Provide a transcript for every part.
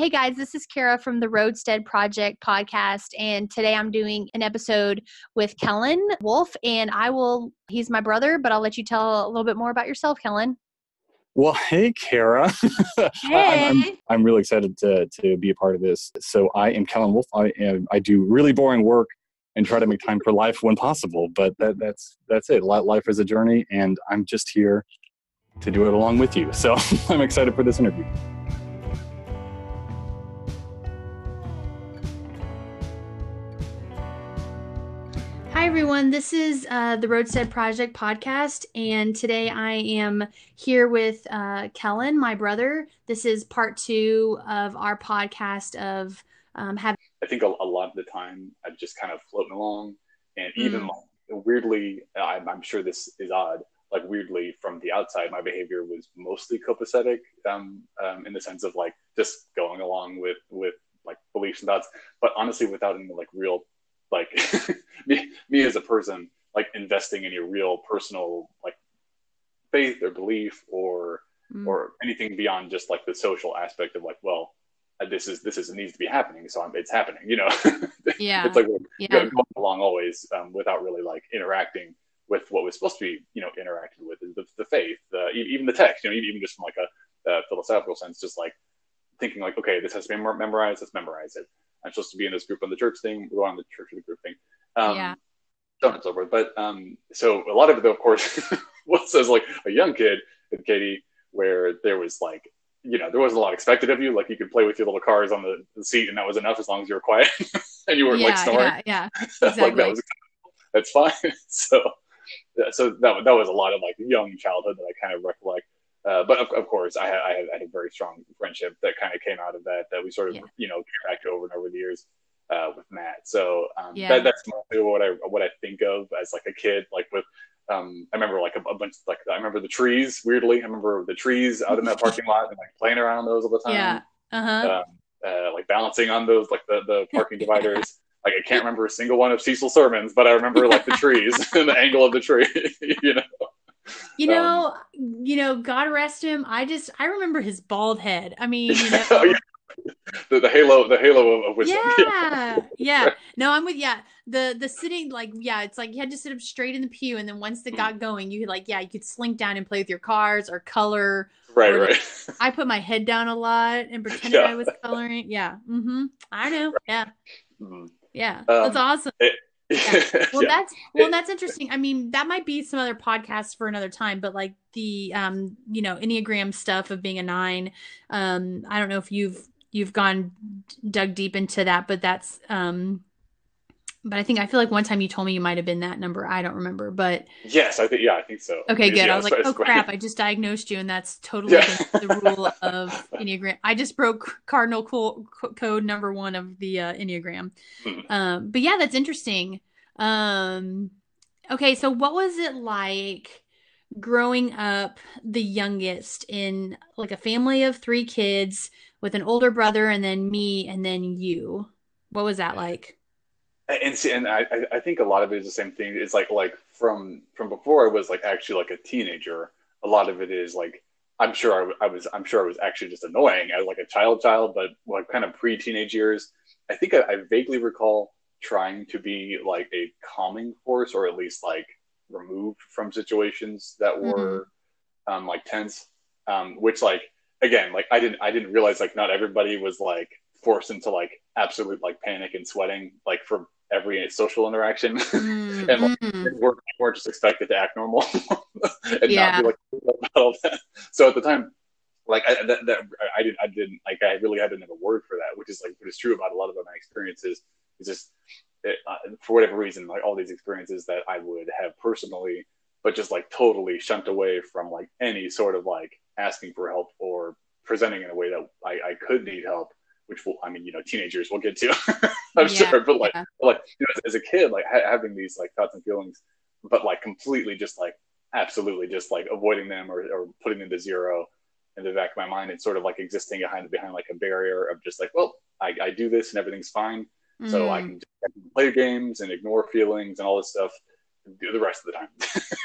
Hey guys, this is Kara from the Roadstead Project podcast. And today I'm doing an episode with Kellen Wolf. And I will, he's my brother, but I'll let you tell a little bit more about yourself, Kellen. Well, hey, Kara. Hey. I'm, I'm, I'm really excited to, to be a part of this. So, I am Kellen Wolf. I, am, I do really boring work and try to make time for life when possible. But that, that's that's it. Life is a journey, and I'm just here to do it along with you. So, I'm excited for this interview. Hi, everyone. This is uh, the Roadstead Project podcast, and today I am here with uh, Kellen, my brother. This is part two of our podcast of um, having. I think a, a, lot of the time I'm just kind of floating along, and even mm. weirdly, I'm, I'm, sure this is odd. Like weirdly, from the outside, my behavior was mostly copacetic, um, um, in the sense of like just going along with with like beliefs and thoughts, but honestly, without any like real like me, me as a person, like investing in your real personal like faith or belief or mm. or anything beyond just like the social aspect of like, well, uh, this is this is needs to be happening, so I'm, it's happening. You know, yeah, it's like yeah. going along always um, without really like interacting with what was supposed to be, you know, interacted with the, the faith, the, even the text, you know, even just from like a, a philosophical sense, just like thinking like, okay, this has to be memorized, let's memorize it. I'm supposed to be in this group on the church thing. We're going on the church of the group thing. Um, yeah. So on and so forth. But um, so a lot of it, though, of course, was as like a young kid with Katy, where there was like, you know, there wasn't a lot expected of you. Like you could play with your little cars on the, the seat, and that was enough as long as you were quiet and you weren't yeah, like snoring. Yeah, yeah, exactly. like that was, that's fine. so, so that that was a lot of like young childhood that I kind of recollect. Uh, but of, of, course, I had, I had, I had a very strong friendship that kind of came out of that, that we sort of, yeah. you know, back over and over the years uh, with Matt. So um, yeah. that, that's mostly what I what I think of as like a kid, like with. Um, I remember like a, a, bunch like I remember the trees. Weirdly, I remember the trees out in that parking lot and like playing around those all the time. Yeah. Uh-huh. Um, uh, like balancing on those like the the parking dividers. like I can't remember a single one of Cecil's sermons, but I remember like the trees and the angle of the tree. you know. You know, um, you know, God rest him. I just I remember his bald head. I mean, you know, oh, yeah. the, the halo, the halo of, wisdom. Yeah, yeah. No, I'm with yeah. The the sitting like yeah, it's like you had to sit up straight in the pew, and then once they got going, you could like yeah, you could slink down and play with your cards or color. Right, or, right. I put my head down a lot and pretended yeah. I was coloring. Yeah, mm-hmm. I know. Yeah, mm-hmm. yeah. Um, that's awesome. It, yeah. Well, yeah. that's well, that's interesting. I mean, that might be some other podcast for another time, but like the um, you know, Enneagram stuff of being a nine. Um, I don't know if you've you've gone dug deep into that, but that's um but I think I feel like one time you told me you might have been that number. I don't remember, but yes, I think yeah, I think so. Okay, good. Yeah, I was like, oh crap, I just diagnosed you, and that's totally yeah. the rule of Enneagram. I just broke cardinal co- code number one of the uh, Enneagram. Mm-hmm. Um, but yeah, that's interesting. Um, okay, so what was it like growing up the youngest in like a family of three kids with an older brother, and then me, and then you? What was that like? And see, and I, I think a lot of it is the same thing. It's like like from from before I was like actually like a teenager. A lot of it is like I'm sure I, I was I'm sure I was actually just annoying as like a child child, but like kind of pre teenage years. I think I, I, vaguely recall trying to be like a calming force, or at least like removed from situations that mm-hmm. were mm-hmm. um, like tense. Um, which like again, like I didn't I didn't realize like not everybody was like forced into like absolute like panic and sweating like for every social interaction, mm-hmm. and like, mm. we're, we're just expected to act normal and yeah. not be like about all that. So at the time, like I, that, that, I didn't, I didn't like, I really had to have a word for that, which is like what is true about a lot of my experiences. Is just it, uh, for whatever reason, like all these experiences that I would have personally, but just like totally shunt away from like any sort of like asking for help or presenting in a way that I, I could need help which will, I mean, you know, teenagers will get to, I'm yeah, sure. But like, yeah. like you know, as, as, a kid, like ha- having these like thoughts and feelings, but like completely just like absolutely just like avoiding them or, or putting them to zero in the back of my mind. It's sort of like existing behind behind like a barrier of just like, well, I, I do this and everything's fine, mm. so I mm. can, I can play games and ignore feelings and all this stuff. Do the rest of the time.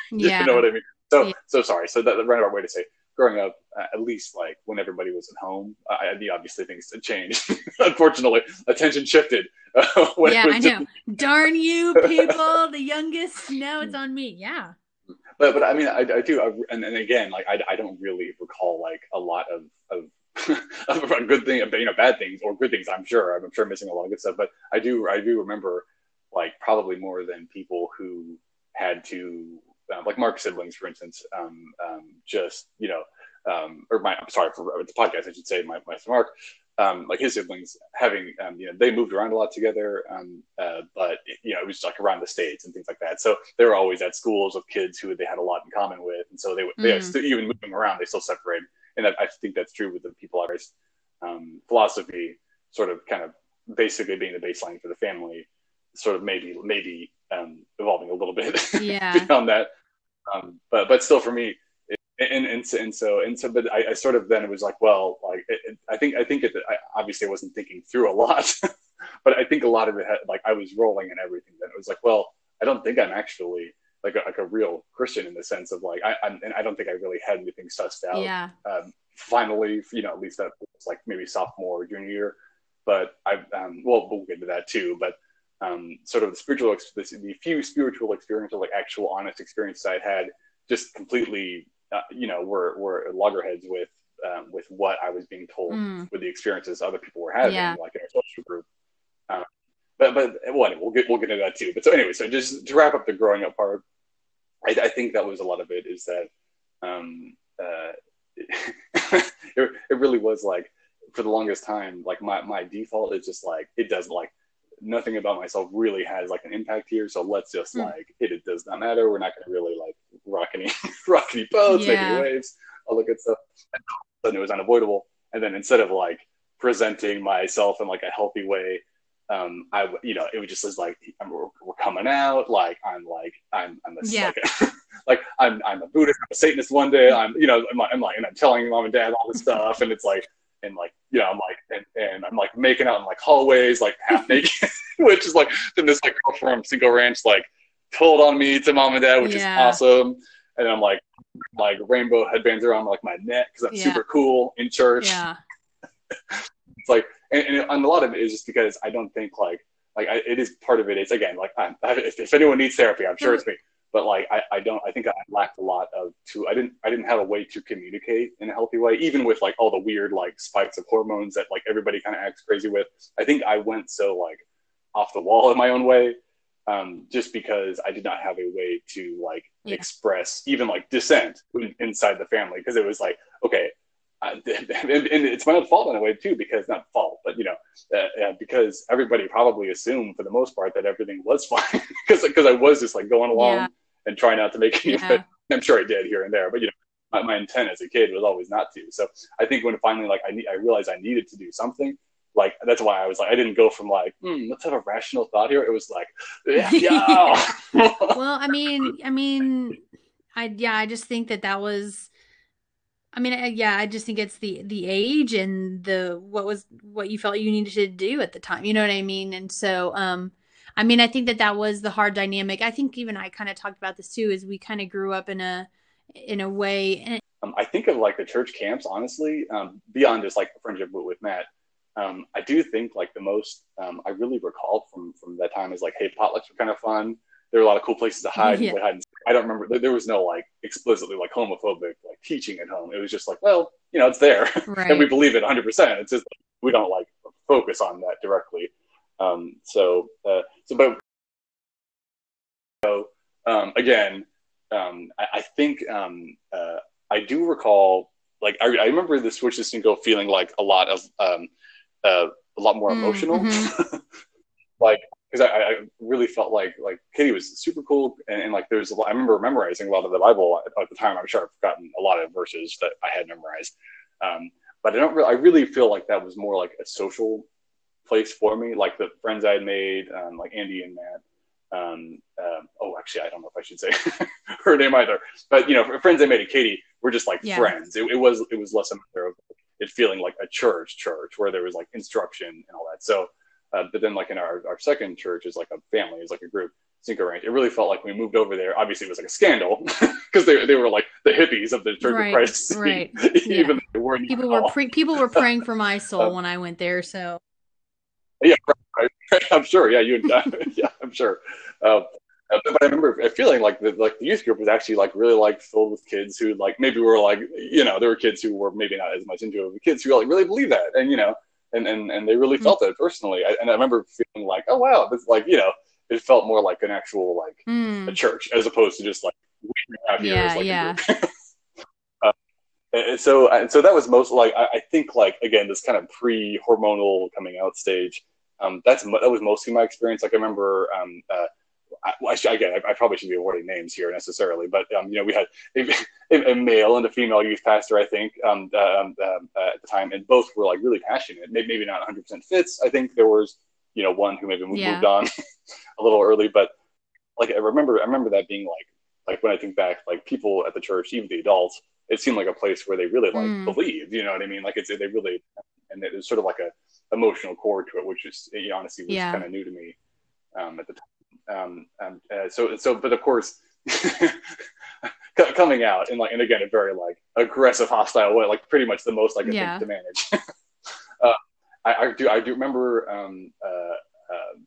yeah. you know what I mean? So, yeah. so sorry. So that the roundabout way to say growing up, at least like when everybody was at home, I, I obviously things had changed. Unfortunately, attention shifted. Uh, yeah, I know. Darn you, people! the youngest. Now it's on me. Yeah. But but I mean, I, I do, I, and, and again, like I, I don't really recall like a lot of of of good thing, you know, bad things or good things. I'm sure. I'm sure I'm missing a lot of good stuff, but I do I do remember like probably more than people who had to uh, like Mark's siblings, for instance, um, um, just you know, um, or my I'm sorry for the podcast, I should say my my Mark, um, like his siblings having um, you know they moved around a lot together, um, uh, but you know it was like around the states and things like that. So they were always at schools with kids who they had a lot in common with, and so they mm. they still, even moving around they still separate, And I, I think that's true with the people I raised. philosophy, sort of kind of basically being the baseline for the family, sort of maybe maybe um, evolving a little bit yeah. beyond that. Um, but but still, for me, it, and, and and so and so, but I, I sort of then it was like, well, like it, it, I think I think it, I, obviously I wasn't thinking through a lot, but I think a lot of it had, like I was rolling and everything. Then it was like, well, I don't think I'm actually like a, like a real Christian in the sense of like I I'm, and I don't think I really had anything sussed out. Yeah. Um, finally, you know, at least that was like maybe sophomore or junior year. But I um, well, we'll get to that too. But um, sort of the spiritual, the, the few spiritual experiences, like actual honest experiences I'd had, just completely, uh, you know, were were loggerheads with um, with what I was being told, mm. with the experiences other people were having, yeah. like in our social group. Um, but but well, anyway, we'll get we'll get into that too. But so anyway, so just to wrap up the growing up part, I, I think that was a lot of it. Is that um, uh, it, it really was like for the longest time, like my my default is just like it doesn't like nothing about myself really has like an impact here. So let's just mm. like it, it does not matter. We're not going to really like rock any rock any boats, yeah. make any waves, all the good stuff. And it was unavoidable. And then instead of like presenting myself in like a healthy way, um, I you know it was just was like we're, we're, coming out like I'm like I'm I'm a yeah. like, like I'm I'm a Buddhist, I'm a Satanist one day. I'm you know I'm, I'm like and I'm telling mom and dad all this stuff, and it's like and like you know I'm like and, and I'm like making out in like hallways like half naked, which is like then this like girl from Cinco Ranch like pulled on me to mom and dad, which yeah. is awesome. And I'm like like rainbow headbands around like my neck because I'm yeah. super cool in church. Yeah. it's like and, and, a lot of it is just because I don't think like like I, it is part of it. It's again like I'm, if, if anyone needs therapy, I'm sure it's me but like I, I don't I think I lacked a lot of to I didn't I didn't have a way to communicate in a healthy way even with like all the weird like spikes of hormones that like everybody kind of acts crazy with I think I went so like off the wall in my own way um, just because I did not have a way to like yeah. express even like dissent inside the family because it was like okay uh, and, and, it's my own fault in a way too because not fault but you know uh, uh, because everybody probably assumed for the most part that everything was fine because because I was just like going along yeah and try not to make any yeah. I'm sure I did here and there, but you know, my, my, intent as a kid was always not to. So I think when finally like I need, I realized I needed to do something. Like that's why I was like I didn't go from like hmm, let's have a rational thought here. It was like yeah. well, I mean, I mean, I yeah, I just think that that was. I mean, I, yeah, I just think it's the the age and the what was what you felt you needed to do at the time. You know what I mean? And so, um, I mean, I think that that was the hard dynamic. I think even I kind of talked about this too, is we kind of grew up in a in a way. And um, I think of like the church camps, honestly, um, beyond just like the friendship with Matt. Um, I do think like the most um, I really recall from from that time is like, hey, potlucks were kind of fun. There were a lot of cool places to hide. Yeah. hide I don't remember. There was no like explicitly like homophobic like teaching at home. It was just like, well, you know, it's there, right. and we believe it 100. percent It's just we don't like focus on that directly. Um, so, uh, so, but so, um, again, um, I, I, think um, uh, I do recall, like, I, I, remember the Switch to Cinco feeling like a lot of, um, uh, a lot more mm, emotional. Mm-hmm. like, because I, I, really felt like like Kitty was super cool, and, and like there's a lot, I remember memorizing a lot of the Bible at, at, the time. I'm sure I've forgotten a lot of verses that I had memorized, um, but I don't. Really, I really feel like that was more like a social place for me, like the friends I had made, um, like Andy and Matt. Um, um, oh, actually, I don't know if I should say her name either, but you know, friends I made at Katy were just like yeah. friends. It, it, was it was less a matter of it feeling like a church, church where there was like instruction and all that. So, uh, but then like in our, our second church is like a family, is like a group. Cinco Ranch. It really felt like we moved over there. Obviously, it was like a scandal because they, they were like the hippies of the Church right, of Christ. Right. even yeah. were people were pre- people were praying for my soul when I went there. So. Yeah, right, right. I'm sure. Yeah, you. yeah, I'm sure. Uh, but I remember feeling like the like the youth group was actually like really like filled with kids who like maybe were like you know there were kids who were maybe not as much into it, but kids who like really believe that and you know and and, and they really felt mm. it personally. I, and I remember feeling like oh wow, this like you know it felt more like an actual like mm. a church as opposed to just like yeah like yeah. uh, and so and so that was most like I, I think like again this kind of pre hormonal coming out stage. Um, that's that was mostly my experience. Like I remember um, uh, I, I, again, I, I, probably shouldn't be awarding names here necessarily, but um, you know, we had a, a, male and a female youth pastor, I think, um, uh, um, uh, at the time, and both were like really passionate. Maybe, maybe not 100% fits. I think there was, you know, one who maybe moved, yeah. moved on a little early, but like I remember, I remember that being like, like when I think back, like people at the church, even the adults, it seemed like a place where they really like mm. believed. You know what I mean? Like it's they really, and it was sort of like a emotional core to it, which is honestly was yeah. kind of new to me um, at the time um, um, uh, so so but of course coming out in like and again a very like aggressive hostile way like pretty much the most like yeah. to manage uh, I, I, do i do remember um, uh, uh,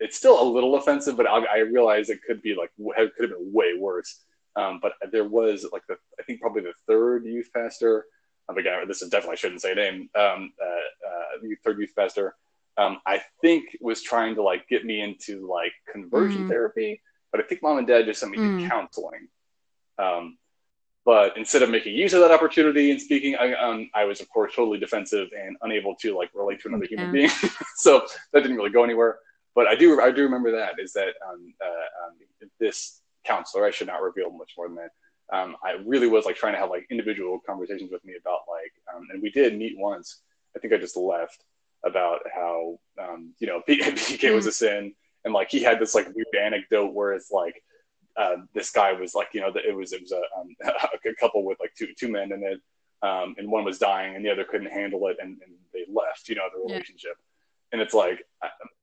it's still a little offensive but I, I realize it could be like could have been way worse um, but there was like the i think probably the third youth pastor um, again this is definitely I shouldn't say name um, uh, uh, third youth pastor um, I think was trying to like get me into like conversion mm. therapy, but I think mom and dad just sent me mm. to counseling. Um, but instead of making use of that opportunity and speaking, I, um, I was of course totally defensive and unable to like relate to another yeah. human being. so that didn't really go anywhere. But I do I do remember that is that um, uh, um, this counselor I should not reveal much more than that. Um, I really was like trying to have like individual conversations with me about like, um, and we did meet once. I think I just left about how um, you know PK was a sin, and like he had this like weird anecdote where it's like uh, this guy was like you know it was it was a, um, a couple with like two two men in it, um, and one was dying and the other couldn't handle it, and, and they left you know the relationship. Yeah. And it's like,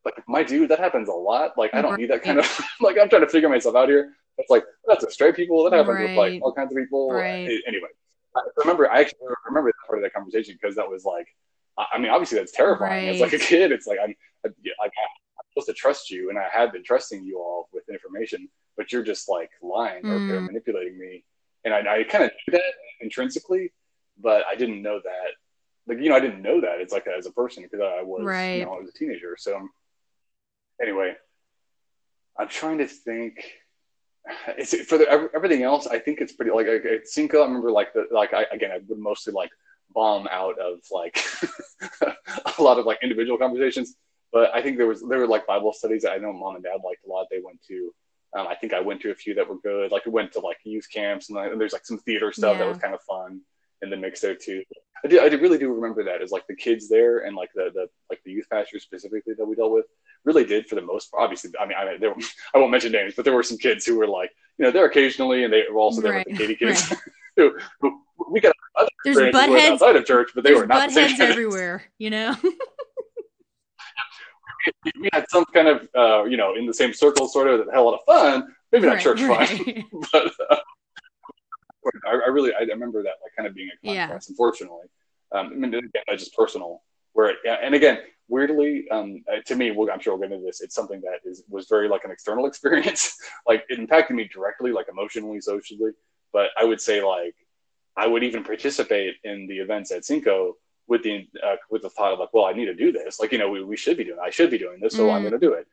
like my dude, that happens a lot. Like, I don't need that kind of like. I'm trying to figure myself out here. It's like that's a straight people. That happens right. with like all kinds of people. Right. Anyway, I remember. I actually remember that part of that conversation because that was like I mean, obviously that's terrifying. Right. As like a kid, it's like I'm like I'm supposed to trust you, and I have been trusting you all with information, but you're just like lying mm. or, manipulating me. And I, I kind of knew that intrinsically, but I didn't know that. Like you know, I didn't know that. It's like as a person because I was, right. you know, I was a teenager. So anyway, I'm trying to think. It's for the, everything else. I think it's pretty like at Cinco. I remember like the like I again I would mostly like bomb out of like a lot of like individual conversations. But I think there was there were like Bible studies I know mom and dad liked a lot. They went to. Um, I think I went to a few that were good. Like we went to like youth camps and, and there's like some theater stuff yeah. that was kind of fun in the mix there too. I do I do really do remember that as like the kids there and like the the like the youth pastors specifically that we dealt with really did for the most part. Obviously, I mean, I mean, there, I won't mention names, but there were some kids who were like, you know, there occasionally, and they were also there right. with the Katy kids right. who, who, we got other there's butt heads outside of church, but they were not butt heads everywhere. You know. we, we had some kind of, uh, you know, in the same circle, sort of, that had a lot of fun. Maybe not right, church fun, but uh, I, I, really I remember that like kind of being a contrast. Yeah. Unfortunately, um, I mean, again, that's just personal. Where it, and again, weirdly, um, uh, to me, we'll, I'm sure we'll get into this. It's something that is was very like an external experience. like it impacted me directly, like emotionally, socially. But I would say like I would even participate in the events at Cinco with the uh, with the thought of like, well, I need to do this. Like, you know, we, we should be doing. I should be doing this, so mm. I'm going to do it.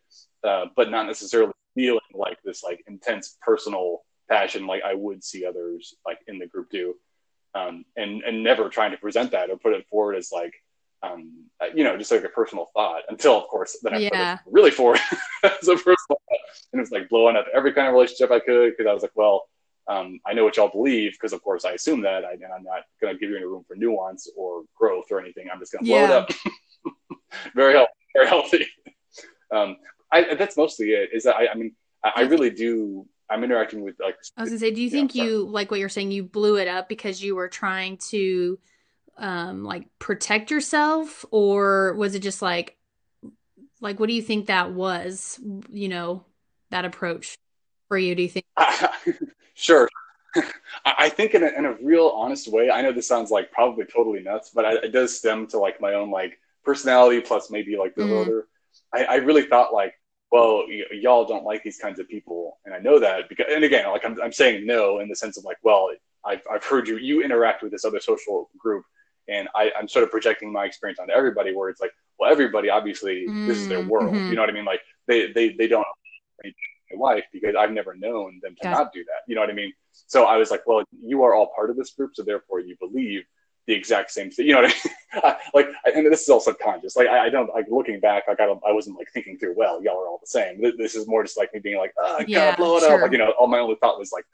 Uh, but not necessarily feeling like this like intense personal passion like I would see others like in the group do, um, and and never trying to present that or put it forward as like. Um, uh, you know, just like a personal thought until, of course, then I yeah. put it really forward as a personal thought. And it was like blowing up every kind of relationship I could because I was like, well, um, I know what y'all believe because, of course, I assume that, I, and I'm not going to give you any room for nuance or growth or anything. I'm just going to blow yeah. it up. very healthy. Very healthy. Um, I, that's mostly it. Is that I, I mean, I, I, really do. I'm interacting with like. I was gonna say, do you think you like what you're saying? You blew it up because you were trying to, um, like protect yourself, or was it just like, like what do you think that was? You know, that approach for you? Do you think? Sure. I think in a, in a real honest way, I know this sounds like probably totally nuts, but I, it does stem to like my own like personality plus maybe like the mm. I, I really thought like, well, y- y'all don't like these kinds of people, and I know that because, and again, like I'm, I'm saying no in the sense of like, well, I've, I've heard you you interact with this other social group, and I, I'm sort of projecting my experience onto everybody, where it's like, well, everybody obviously mm. this is their world, mm-hmm. you know what I mean? Like they they they don't my life because I've never known them to not do that. You know what I mean? So I was like, well, you are all part of this group, so therefore you believe the exact same thing. You know what I mean? like, and this is all subconscious. Like, I, I, don't like looking back. Like, I don't. I wasn't like thinking through. Well, y'all are all the same. This is more just like me being like, oh, I yeah, gotta blow it sure. up. Like, you know, all my only thought was like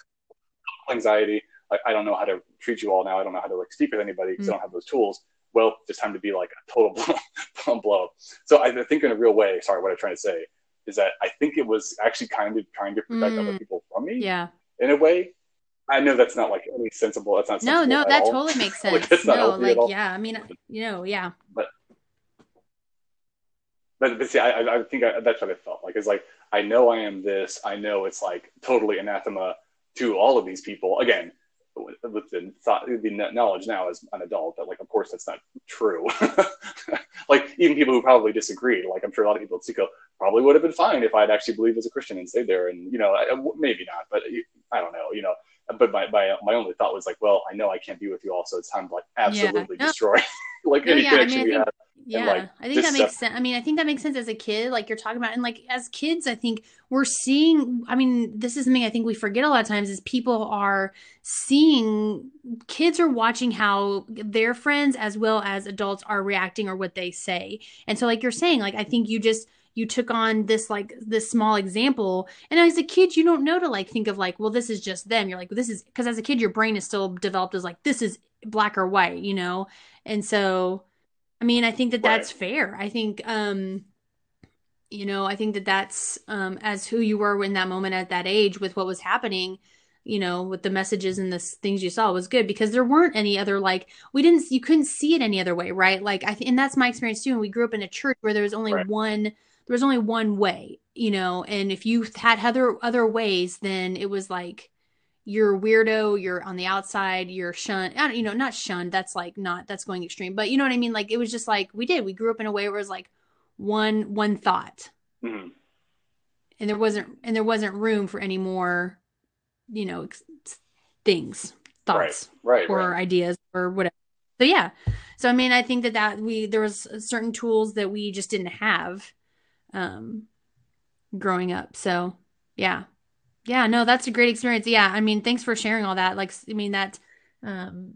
anxiety. Like, I don't know how to treat you all now. I don't know how to like speak with anybody because mm. I don't have those tools. Well, it's time to be like a total blow, blow. So I think in a real way. Sorry, what I'm trying to say is that I think it was actually kind of trying to protect mm. other people from me. Yeah. In a way, I know that's not like any sensible. That's not. No, no, that all. totally makes sense. like, no, like yeah. I mean, you know, yeah. But but, but see, I, I think I, that's what it felt like. It's like I know I am this. I know it's like totally anathema to all of these people. Again, with, the thought, the knowledge now as an adult that like, of course, that's not true. like even people who probably disagreed, like I'm sure a lot of people at Cinco probably would have been fine if I'd actually believed as a Christian and stayed there. And you know, maybe not, but I don't know. You know, but my, my my only thought was like, well, I know I can't be with you all, so it's time to like absolutely yeah. destroy like no, any yeah, connection I mean, we have. Yeah, like, I think that makes sense. I mean, I think that makes sense as a kid, like you're talking about, and like as kids, I think we're seeing. I mean, this is something I think we forget a lot of times is people are seeing. Kids are watching how their friends as well as adults are reacting or what they say, and so like you're saying, like I think you just you took on this like this small example. And as a kid you don't know to like think of like well this is just them. You're like this is because as a kid your brain is still developed as like this is black or white you know? And so i mean i think that that's right. fair. I think um you know i think that that's um as who you were in that moment at that age with what was happening you know with the messages and the things you saw was good because there weren't any other like we didn't you couldn't see it any other way right? Like i th- and that's my experience too. And we grew up in a church where there was only right. one there was only one way, you know, and if you had other other ways, then it was like you're weirdo, you're on the outside, you're shunned. I don't, you know, not shunned. That's like not that's going extreme, but you know what I mean. Like it was just like we did. We grew up in a way where it was like one one thought, mm-hmm. and there wasn't and there wasn't room for any more, you know, things, thoughts, right, right or right. ideas or whatever. So yeah, so I mean, I think that that we there was certain tools that we just didn't have um, growing up. So yeah, yeah, no, that's a great experience. Yeah, I mean, thanks for sharing all that. Like, I mean, that, um,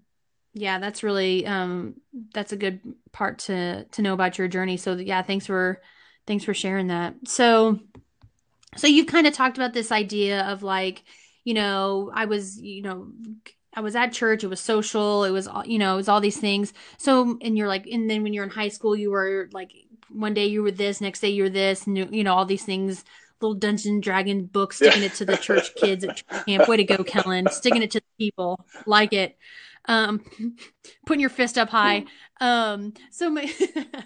yeah, that's really, um, that's a good part to to know about your journey. So yeah, thanks for thanks for sharing that. So, so you've kind of talked about this idea of like, you know, I was, you know, I was at church. It was social. It was, you know, it was all these things. So, and you're like, and then when you're in high school, you were like one day you were this, next day you were this, and you know all these things. Little Dungeon Dragon book, sticking yeah. it to the church kids at camp. Way to go, Kellen! Sticking it to the people, like it. Um, putting your fist up high. Um, so my,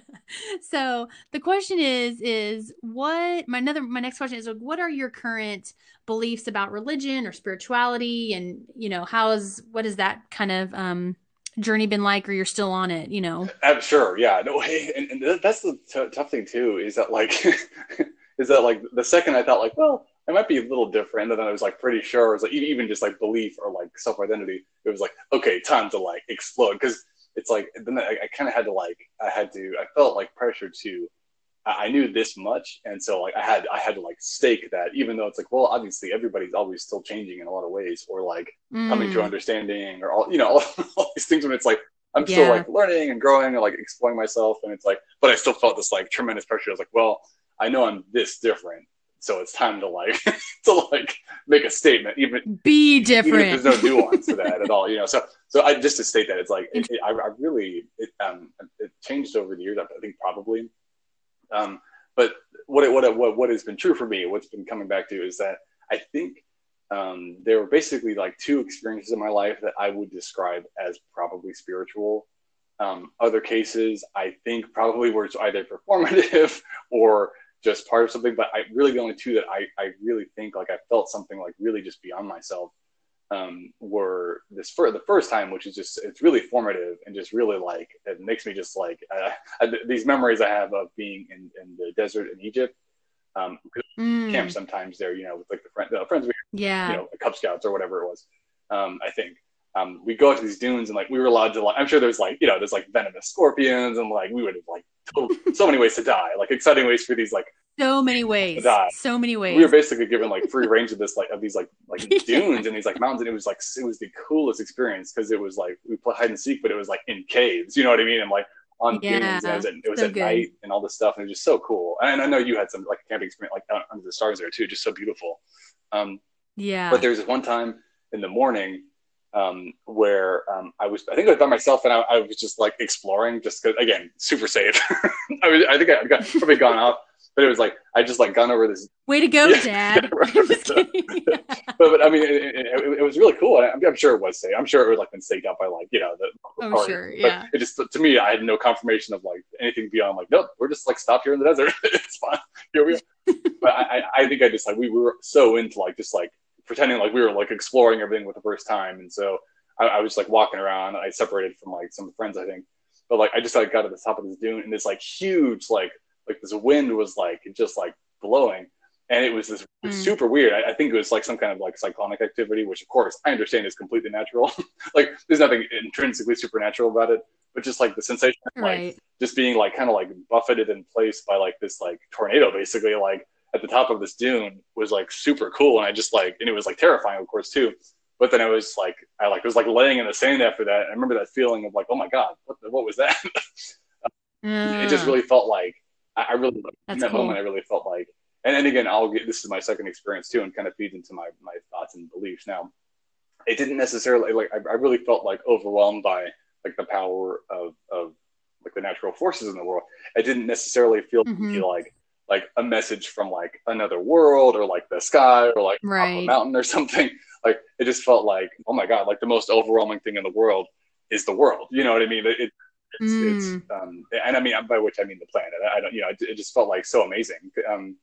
so the question is, is what my another my next question is, what are your current beliefs about religion or spirituality, and you know how is what is that kind of um journey been like or you're still on it you know? I'm sure yeah. No way and, and that's the t- tough thing too is that like is that like the second i thought like well it might be a little different and then i was like pretty sure it was like even just like belief or like self-identity it was like okay time to like explode because it's like then i, I kind of had to like i had to i felt like pressure to I knew this much, and so like I had I had to like stake that, even though it's like, well, obviously everybody's always still changing in a lot of ways, or like mm. coming to mm. understanding, or all you know, all, all, these things when it's like I'm yeah. still like learning and growing and like exploring myself, and it's like, but I still felt this like tremendous pressure. I was like, well, I know I'm this different, so it's time to like to like make a statement, even be different. Even there's no nuance to that at all, you know. So so I just to state that it's like it, it, I, I really it um it changed over the years. I think probably um, but what, it, what, it, what, what has been true for me, what's been coming back to is that I think um, there were basically like two experiences in my life that I would describe as probably spiritual. Um, other cases, I think probably were either performative or just part of something. But I really the only two that I, I really think like I felt something like really just beyond myself um, were this for the first time, which is just it's really formative and just really like it makes me just like uh, I, these memories I have of being in, in the desert in Egypt. Um, mm. camp sometimes there, you know, with like the, friend, the friends we, yeah, you know, Cub Scouts or whatever it was. Um, I think um, we go to these dunes and like we were allowed to like I'm sure there's like you know there's like venomous scorpions and like we would have like so many ways to die like exciting ways for these like so many ways. So many ways. we were basically given like free range of this like of these like like dunes and these like mountains and it was like it was the coolest experience because it was like we played hide and seek but it was like in caves you know what I mean? And like on yeah, dunes and it was at, it was so at night and all this stuff and it was just so cool. And I know you had some like camping experience like under the stars there too just so beautiful. Um yeah. but there was one time in the morning um, where um, I was, I think I was by myself and I, I was just like exploring, just cause, again, super safe. I, was, I think I got probably gone off, but it was like I just like gone over this. Way to go, yeah, Dad! but, but I mean, it, it, it, was really cool. I'm, I'm, sure it was safe. I'm sure it would like been staked out by like you know the. Oh party. sure, yeah. But it just to me, I had no confirmation of like anything beyond like nope, we're just like stopped here in the desert. it's fine. Here we are. but I, I think I just like we were so into like just like pretending like we were like exploring everything for the first time. And so I, I was like walking around. I separated from like some friends, I think, but like I just like got to the top of this dune and this like huge like like this wind was like just like blowing. And it was this mm. super weird. I, I, think it was like some kind of like cyclonic activity, which of course I understand is completely natural. like there's nothing intrinsically supernatural about it, but just like the sensation of right. like just being like kind of like buffeted in place by like this like tornado, basically like at the top of this dune was like super cool. And I just like, and it was like terrifying, of course, too. But then I was like, I like was like laying in the sand after that. I remember that feeling of like, oh my god, what the, what was that? mm. It just really felt like I, I really in that cool. moment. I really felt like, and then again, I'll get this is my second experience too, and kind of feeds into my my thoughts and beliefs. Now, it didn't necessarily like I, I really felt like overwhelmed by like the power of of like the natural forces in the world. I didn't necessarily feel mm-hmm. like like a message from like another world or like the sky or like right. a mountain or something. Like it just felt like, oh my god, like the most overwhelming thing in the world is the world. You know what I mean? It, it's, mm. it's um, and I mean by which I mean the planet. I don't, you know, it, it just felt like so amazing. Um,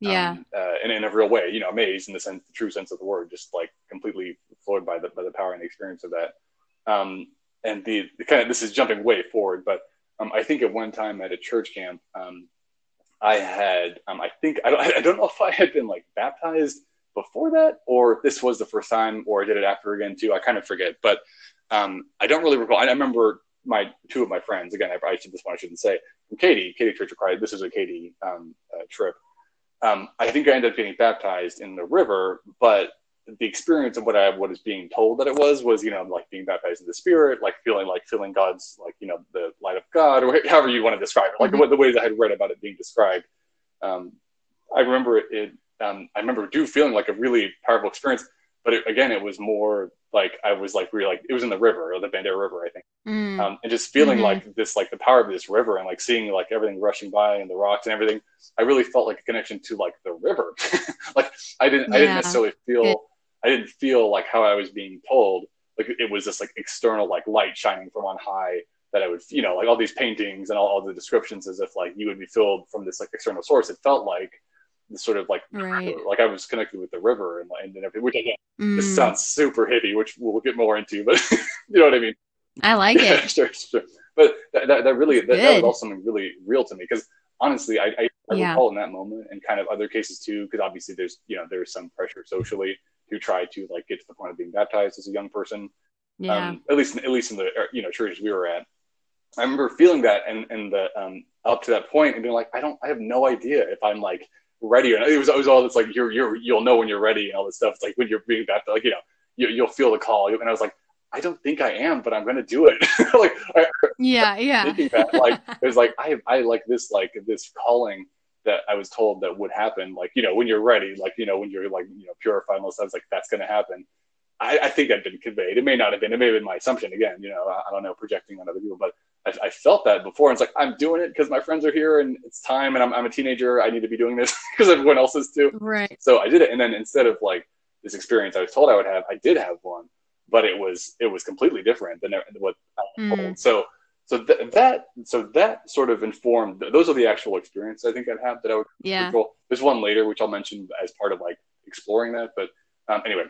yeah, um, uh, and in a real way, you know, amazed in the sense, the true sense of the word, just like completely floored by the by the power and the experience of that. Um, and the, the kind of this is jumping way forward, but um, I think at one time at a church camp, um, I had, um, I think, I don't, I don't know if I had been like baptized before that or this was the first time or I did it after again too. I kind of forget, but um, I don't really recall. I remember my two of my friends, again, I probably should, this one I shouldn't say, from Katie Katy Church of Christ. This is a Katy um, uh, trip. Um, I think I ended up getting baptized in the river, but the experience of what I what is being told that it was was you know like being baptized in the spirit, like feeling like feeling God's like you know the light of God or however you want to describe it, like mm-hmm. the, the ways I had read about it being described. Um, I remember it. Um, I remember do feeling like a really powerful experience, but it, again, it was more like I was like really like it was in the river or the Bandera River, I think, mm. um, and just feeling mm-hmm. like this like the power of this river and like seeing like everything rushing by and the rocks and everything. I really felt like a connection to like the river. like I didn't yeah. I didn't necessarily feel. I didn't feel like how I was being told. Like it was this like external like light shining from on high that I would, you know, like all these paintings and all, all the descriptions as if like you would be filled from this like external source. It felt like sort of like right. like I was connected with the river and and, and everything. Which again, mm. this sounds super hippie, which we'll get more into, but you know what I mean. I like it. sure, sure. But that, that, that really that, that, was also something really real to me because honestly, I, I, I yeah. recall in that moment and kind of other cases too, because obviously there's you know there's some pressure socially to try to like get to the point of being baptized as a young person. Yeah. Um, at least, at least in the uh, you know churches we were at, I remember feeling that and and the um, up to that point and being like, I don't, I have no idea if I'm like ready or not. It was always all this like you're you're you'll know when you're ready and all this stuff. It's like when you're being baptized, like you know you, you'll feel the call. And I was like, I don't think I am, but I'm going to do it. like, I, yeah, yeah. That, like, it was like I, I like this, like this calling that I was told that would happen. Like, you know, when you're ready, like, you know, when you're like, you know, purified and all stuff, like that's going to happen. I, I, think that had been conveyed. It may not have been. It may have been my assumption again. You know, I, I don't know, projecting on other people, but I, I felt that before. And it's like I'm doing it because my friends are here and it's time, and I'm, I'm a teenager. I need to be doing this because everyone else is too. Right. So I did it, and then instead of like this experience I was told I would have, I did have one, but it was it was completely different than what I was mm. told. So so th- that so that sort of informed those are the actual experiences I think I'd have that I would yeah. There's one later which I'll mention as part of like exploring that, but um, anyway,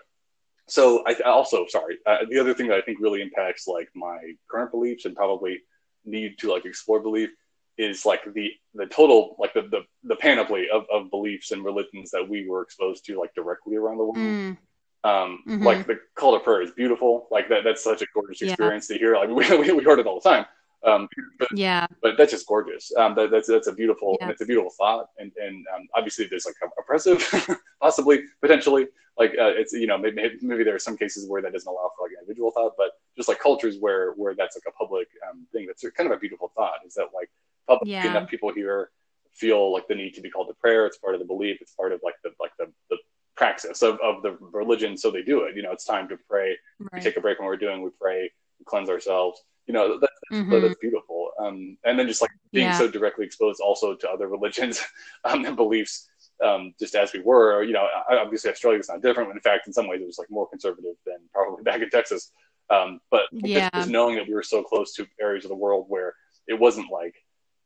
so I also sorry. Uh, the other thing that I think really impacts like my current beliefs and probably need to like explore belief is like the the total like the the, the panoply of, of beliefs and religions that we were exposed to like directly around the world. Mm. Um, mm-hmm. Like the call to prayer is beautiful. Like that that's such a gorgeous experience yeah. to hear. Like we, we, we heard it all the time. Um, but, yeah, but that's just gorgeous. Um, that, that's that's a beautiful yeah. it's a beautiful thought, and and um, obviously there's like oppressive, possibly potentially like uh, it's you know maybe, maybe there are some cases where that doesn't allow for like individual thought, but just like cultures where where that's like a public um, thing. That's kind of a beautiful thought. Is that like public yeah. enough people here feel like the need to be called to prayer. It's part of the belief. It's part of like the like the, the praxis of, of the religion. So they do it. You know, it's time to pray. Right. We take a break when we're doing. We pray. We cleanse ourselves you know that, mm-hmm. that's beautiful um, and then just like being yeah. so directly exposed also to other religions um, and beliefs um, just as we were you know obviously australia is not different in fact in some ways it was like more conservative than probably back in texas um, but yeah. just, knowing that we were so close to areas of the world where it wasn't like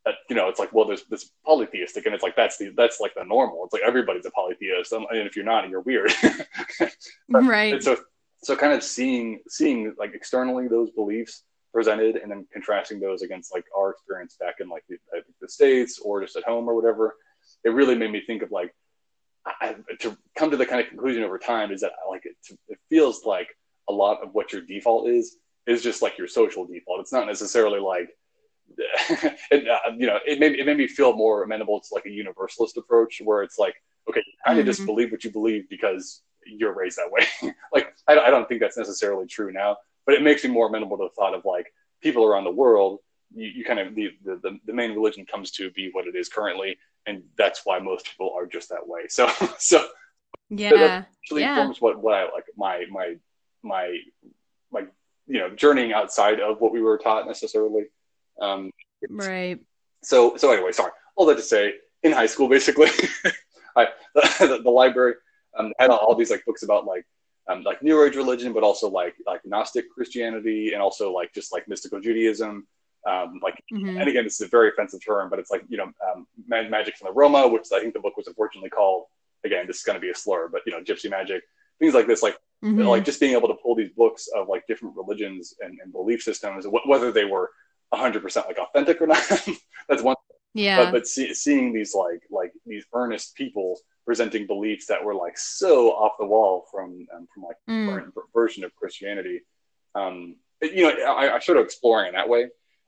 uh, you know it's like well there's this polytheistic and it's like that's the that's like the normal it's like everybody's a polytheist and if you're not you're weird right so so kind of seeing seeing like externally those beliefs presented and then contrasting those against like our experience back in like the, the states or just at home or whatever it really made me think of like I, to come to the kind of conclusion over time is that like it, it feels like a lot of what your default is is just like your social default. It's not necessarily like it, uh, you know it made, it made me feel more amenable to like a universalist approach where it's like okay you kind of mm-hmm. just believe what you believe because you're raised that way. Like I, I don't think that's necessarily true now but it makes me more amenable to the thought of like people around the world. You, you kind of the, the the main religion comes to be what it is currently, and that's why most people are just that way. So so yeah, that actually yeah. informs what what I like my my my my you know journeying outside of what we were taught necessarily. Um, right. So so anyway, sorry. All that to say, in high school, basically, I the, the, the library um, had all these like books about like um, like New Age religion, but also like like Gnostic Christianity and also like just like mystical Judaism. Um, like, mm-hmm. and again, this is a very offensive term, but it's like you know, um, magic from the Roma, which I think the book was unfortunately called. Again, this is going to be a slur, but you know, gypsy magic, things like this, like mm-hmm. like just being able to pull these books of like different religions and, and belief systems, whether they were 100% like authentic or not. that's one. Yeah. But, but see, seeing these like like these earnest people presenting beliefs that were like so off the wall from um, from like mm. current version of Christianity. Um, you know, I, I started exploring in that way,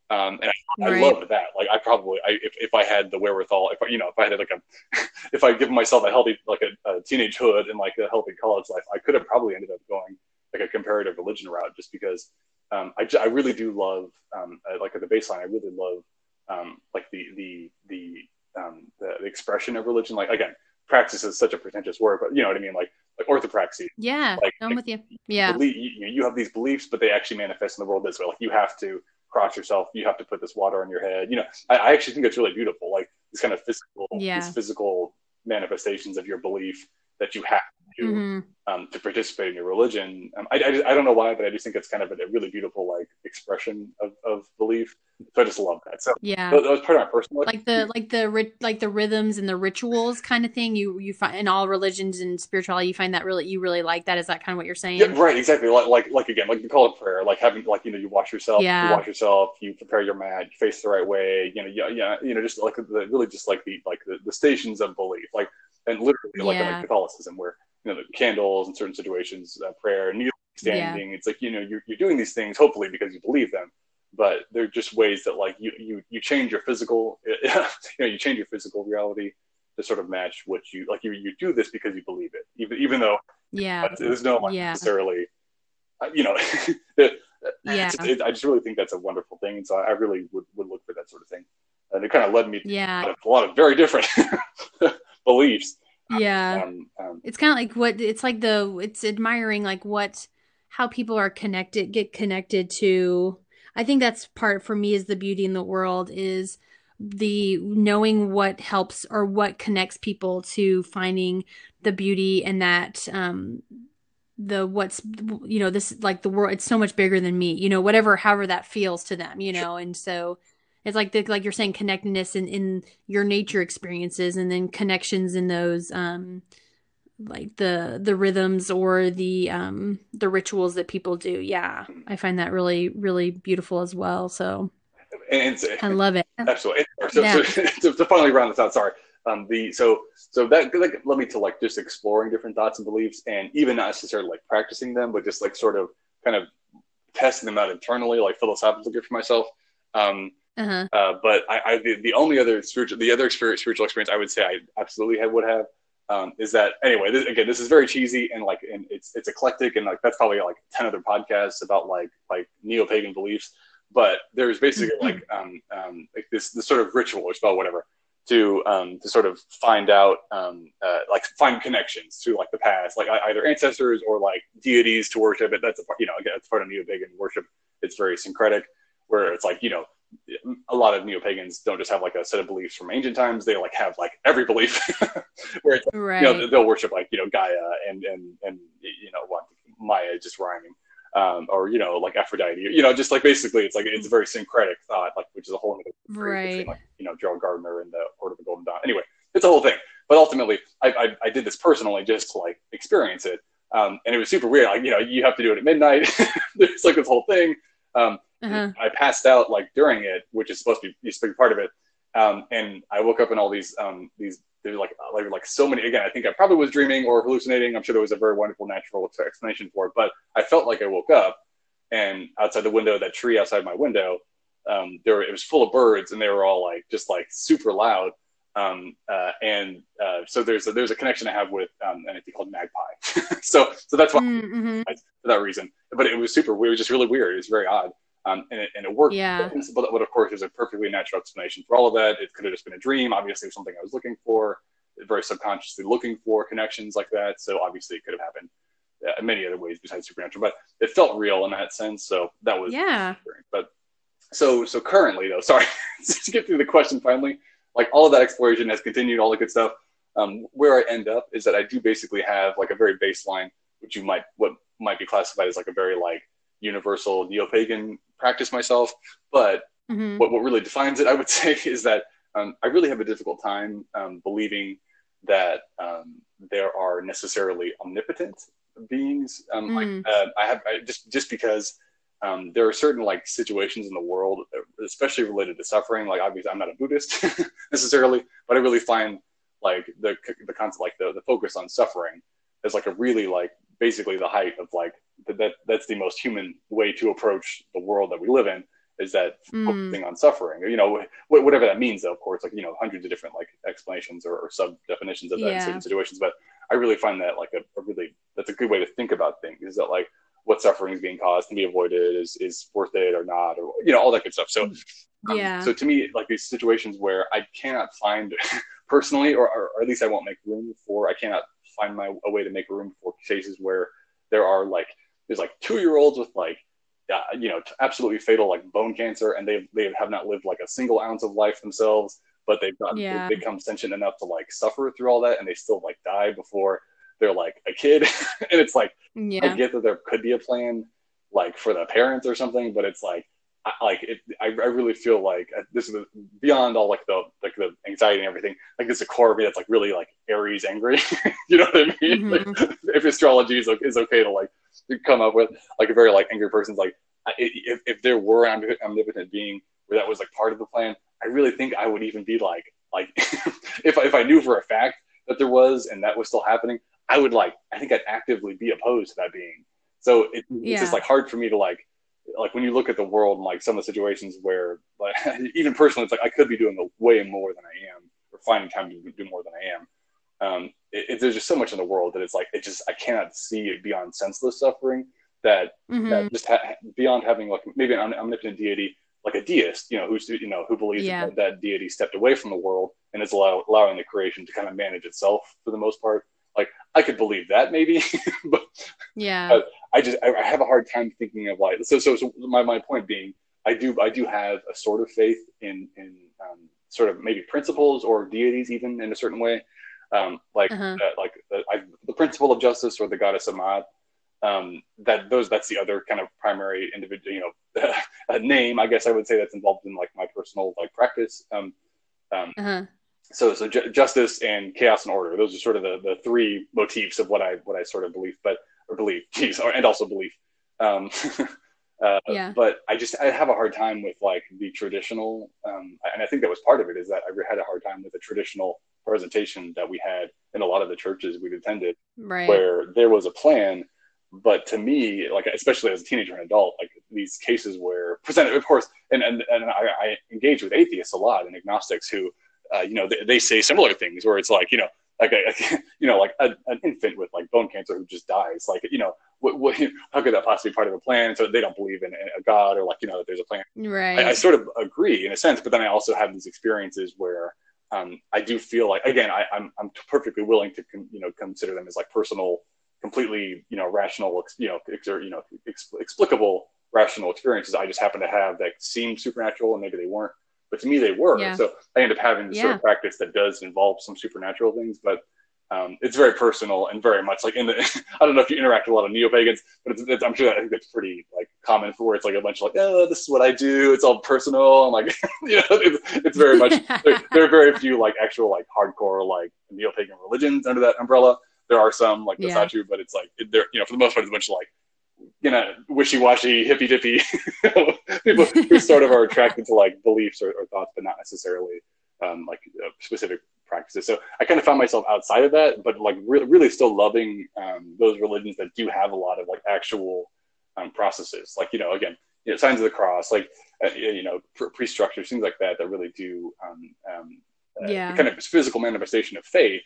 um, and I, right. I loved that. Like, I probably, I, if, if I had the wherewithal, if I, you know, if I had like a, if I given myself a healthy, like a, a teenage hood and like a healthy college life, I could have probably ended up going like a comparative religion route, just because um, I, I really do love, um, like at the baseline, I really love um, like the the the, um, the the expression of religion. Like again, praxis is such a pretentious word, but you know what I mean, like like orthopraxy. Yeah, like, I'm with you. Yeah, you, you have these beliefs, but they actually manifest in the world this way. Like you have to cross yourself, you have to put this water on your head. You know, I, I actually think it's really beautiful. Like this kind of physical, yeah. these physical manifestations of your belief that you have to mm-hmm. um, to participate in your religion. Um, I, I, I, don't know why, but I just think it's kind of a, a really beautiful like expression of, of belief. So I just love that. So yeah, that, that was part of my personal like the like the like the rhythms and the rituals kind of thing. You you find in all religions and spirituality, you find that really you really like that. Is that kind of what you're saying? Yeah, right. Exactly. Like like like again, like the call of prayer, like having like you know you wash yourself, yeah. you wash yourself, you prepare your mat, you face the right way. You know, yeah, yeah, you know, just like the really just like the like the, the stations of belief, like and literally like yeah. in Catholicism where you know the candles in certain situations, uh, prayer, kneeling, standing. Yeah. It's like you know you're, you're doing these things hopefully because you believe them, but they're just ways that like you you you change your physical, you know, you change your physical reality to sort of match what you like. You you do this because you believe it, even even though yeah, there's no like, yeah. necessarily, uh, you know. yeah, it, I just really think that's a wonderful thing, and so I really would, would look for that sort of thing, and it kind of led me to yeah. a, lot of, a lot of very different beliefs yeah. Um, um, it's kind of like what it's like the it's admiring like what how people are connected get connected to. I think that's part for me is the beauty in the world is the knowing what helps or what connects people to finding the beauty and that um the what's you know this like the world it's so much bigger than me you know whatever however that feels to them you know and so it's like the, like you're saying connectedness in, in your nature experiences and then connections in those um like the the rhythms or the um the rituals that people do. Yeah i find that really really beautiful as well. So and i love it. Absolutely. So, yeah. so, to, to finally round this out sorry. Um the so so that like led me to like just exploring different thoughts and beliefs and even not necessarily like practicing them but just like sort of kind of testing them out internally like philosophically for myself. Um uh-huh. uh, but I, I the, the only other spiritual the other experience spiritual experience I would say I absolutely have, would have um, is that anyway? This, again, this is very cheesy and like, and it's it's eclectic and like that's probably like ten other podcasts about like like neo pagan beliefs. But there's basically mm-hmm. like um, um, like this this sort of ritual or spell whatever to um, to sort of find out um, uh, like find connections to like the past, like either ancestors or like deities to worship. It that's a you know again it's part of neo pagan worship. It's very syncretic, where it's like you know a lot of neo pagans don't just have like a set of beliefs from ancient times; they like have like every belief, where it's, right. you know they'll worship like you know Gaia and and and you know what Maya just rhyming, um, or you know like Aphrodite, you know just like basically it's like it's a very syncretic thought, like which is a whole right. between like you know Gerald Gardner and the Order of the Golden Dawn. Anyway, it's a whole thing. But ultimately, I, I, I did this personally just to like experience it, um, and it was super weird. Like you know you have to do it at midnight. There's like this whole thing. Um, uh-huh. I passed out like during it, which is supposed to be, a big part of it. Um, and I woke up in all these um, these there's like like like so many. Again, I think I probably was dreaming or hallucinating. I'm sure there was a very wonderful natural explanation for it, but I felt like I woke up, and outside the window, that tree outside my window, um, there were, it was full of birds, and they were all like just like super loud. Um, uh, and uh, so there's a, there's a connection I have with um, an entity called magpie. so so that's why mm-hmm. for that reason. But it was super. It was just really weird. It was very odd. Um, and, it, and it worked. Yeah. But, but, of course, there's a perfectly natural explanation for all of that. It could have just been a dream. Obviously, it was something I was looking for, very subconsciously looking for connections like that. So obviously, it could have happened uh, in many other ways besides supernatural. But it felt real in that sense. So that was yeah. But so so currently though, sorry to get through the question finally. Like all of that exploration has continued, all the good stuff. Um, where I end up is that I do basically have like a very baseline, which you might what might be classified as like a very like universal neo-pagan practice myself. But mm-hmm. what, what really defines it, I would say, is that um, I really have a difficult time um, believing that um, there are necessarily omnipotent beings. Um, mm. Like uh, I have I, just just because um, there are certain like situations in the world, especially related to suffering. Like obviously, I'm not a Buddhist necessarily, but I really find like the the concept, like the the focus on suffering, is like a really like basically the height of like that that's the most human way to approach the world that we live in is that mm. focusing on suffering you know wh- whatever that means though of course like you know hundreds of different like explanations or, or sub definitions of that yeah. in certain situations but i really find that like a, a, really that's a good way to think about things is that like what suffering is being caused can be avoided is is worth it or not or you know all that good stuff. So um, yeah. so to me like these situations where i cannot find personally or, or, or at least i won't make room for i cannot find my a way to make room for cases where there are like there's like two year olds with like uh, you know absolutely fatal like bone cancer and they they have not lived like a single ounce of life themselves but they've got yeah. they become sentient enough to like suffer through all that and they still like die before they're like a kid and it's like yeah. i get that there could be a plan like for the parents or something but it's like I, like it, I, I really feel like uh, this is beyond all like the like the anxiety and everything. Like it's a core of me that's like really like Aries angry. you know what I mean? Mm-hmm. Like, if astrology is, is okay to like come up with like a very like angry person's like if, if there were an omnipotent being where that was like part of the plan, I really think I would even be like like if I, if I knew for a fact that there was and that was still happening, I would like I think I'd actively be opposed to that being. So it, yeah. it's just like hard for me to like like when you look at the world and like some of the situations where like even personally it's like I could be doing way more than I am or finding time to do more than I am. Um, it, it, there's just so much in the world that it's like it just I cannot see it beyond senseless suffering that mm-hmm. that just ha- beyond having like maybe an omnipotent deity like a deist, you know, who's you know who believes yeah. that, that deity stepped away from the world and is allow, allowing the creation to kind of manage itself for the most part. I could believe that maybe, but yeah, I just I, have a hard time thinking of like so so so my my point being I do I do have a sort of faith in in um, sort of maybe principles or deities even in a certain way, um, like uh-huh. uh, like the, I, the principle of justice or the goddess Ma'at. Um, that those that's the other kind of primary individual you know name I guess I would say that's involved in like my personal like practice. Um, um, uh-huh. So so ju- justice and chaos and order. Those are sort of the, the three motifs of what I what I sort of believe, but or believe, geez, or, and also belief. Um, uh, yeah. But I just I have a hard time with like the traditional, um, and I think that was part of it is that I had a hard time with the traditional presentation that we had in a lot of the churches we'd attended, right. where there was a plan. But to me, like especially as a teenager and adult, like these cases where presented, of course, and and, and I, I engage with atheists a lot and agnostics who uh, you know, they, they, say similar things where it's like, you know, like a, you know, like a, an infant with like bone cancer who just dies. Like, you know, what, what, how could that possibly be part of a plan? So they don't believe in, in a God or like, you know, that there's a plan. Right. I, I, sort of agree in a sense, but then I also have these experiences where um, I do feel like, again, I, I'm, I'm perfectly willing to, you know, consider them as like personal, completely, you know, rational, you know, ex- or, you know, ex- explicable rational experiences I just happen to have that seem supernatural and maybe they weren't but to me they were. Yeah. So I end up having this yeah. sort of practice that does involve some supernatural things, but um, it's very personal and very much like in the. I don't know if you interact with a lot of neo pagans, but it's, it's, I'm sure that, I think that's pretty like common for where it's like a bunch of like, oh, this is what I do. It's all personal. and like, you know, it's, it's very much. there, there, are very few like actual like hardcore like neo pagan religions under that umbrella. There are some like that's yeah. not true, but it's like they're you know for the most part it's a bunch of like you know, wishy-washy, hippy-dippy people who sort of are attracted to like beliefs or, or thoughts, but not necessarily um, like uh, specific practices. So I kind of found myself outside of that, but like re- really still loving um, those religions that do have a lot of like actual um, processes. Like you know, again, you know, signs of the cross, like uh, you know, pre-structures, things like that, that really do um, um, uh, yeah. kind of physical manifestation of faith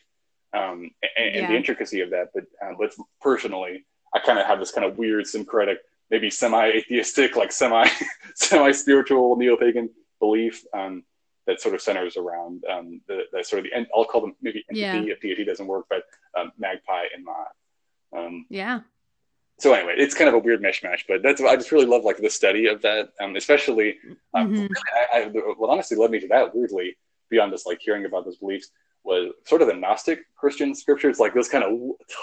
um, and, and yeah. the intricacy of that. But uh, but personally I kind of have this kind of weird syncretic, maybe semi-atheistic, like semi semi-spiritual neo-pagan belief um, that sort of centers around um, the, the, sort of the end. I'll call them maybe entity yeah. if deity doesn't work, but um, magpie and ma. Um, yeah. So anyway, it's kind of a weird mishmash, but that's I just really love like the study of that, um, especially. Um, mm-hmm. I, I, what honestly led me to that weirdly beyond just like hearing about those beliefs was sort of the Gnostic Christian scriptures, like those kind of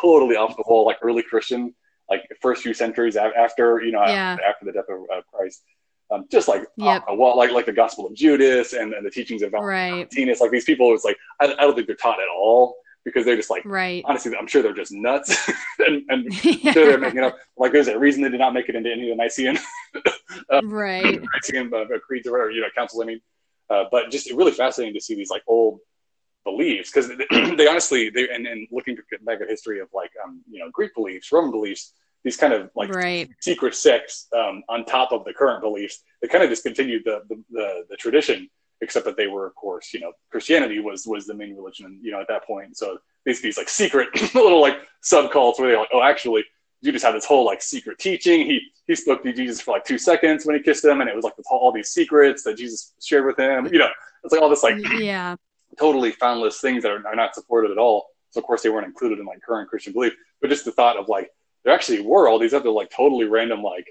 totally off the wall, like early Christian like first few centuries after you know yeah. after, the death of uh, Christ. Um, just like yep. uh, well, like like the Gospel of Judas and, and the teachings of Valentinus, right. like these people, it's like I, I, don't think they're taught at all because they're just like right. Honestly, I'm sure they're just nuts, and, and yeah. they're making up like there's a reason they did not make it into any of the Nicene, uh, right? Nicene uh, creeds or whatever you know councils. I mean, uh, but just really fascinating to see these like old beliefs because they honestly they and, and looking back at history of like um, you know Greek beliefs, Roman beliefs, these kind of like right. secret sects um, on top of the current beliefs. They kind of just continued the, the, the the tradition, except that they were, of course, you know, Christianity was was the main religion, you know, at that point. So these these like secret little like subcults where they're like, oh, actually, you had this whole like secret teaching. He he spoke to Jesus for like two seconds when he kissed him, and it was like whole, all these secrets that Jesus shared with him. You know, it's like all this like yeah, totally foundless things that are, are not supported at all. So of course they weren't included in like current Christian belief. But just the thought of like there actually were all these other like totally random like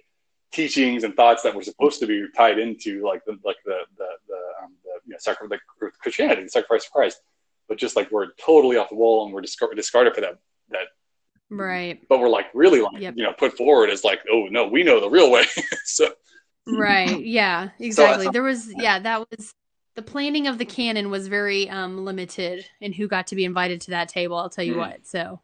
teachings and thoughts that were supposed to be tied into like the like the the the, um, the you know sacri- like Christianity, the sacrifice of Christ, but just like we're totally off the wall and we're discard- discarded for that that right. But we're like really like yep. you know put forward as like oh no we know the real way so right yeah exactly so, there was yeah that was the planning of the canon was very um limited in who got to be invited to that table i'll tell you mm-hmm. what so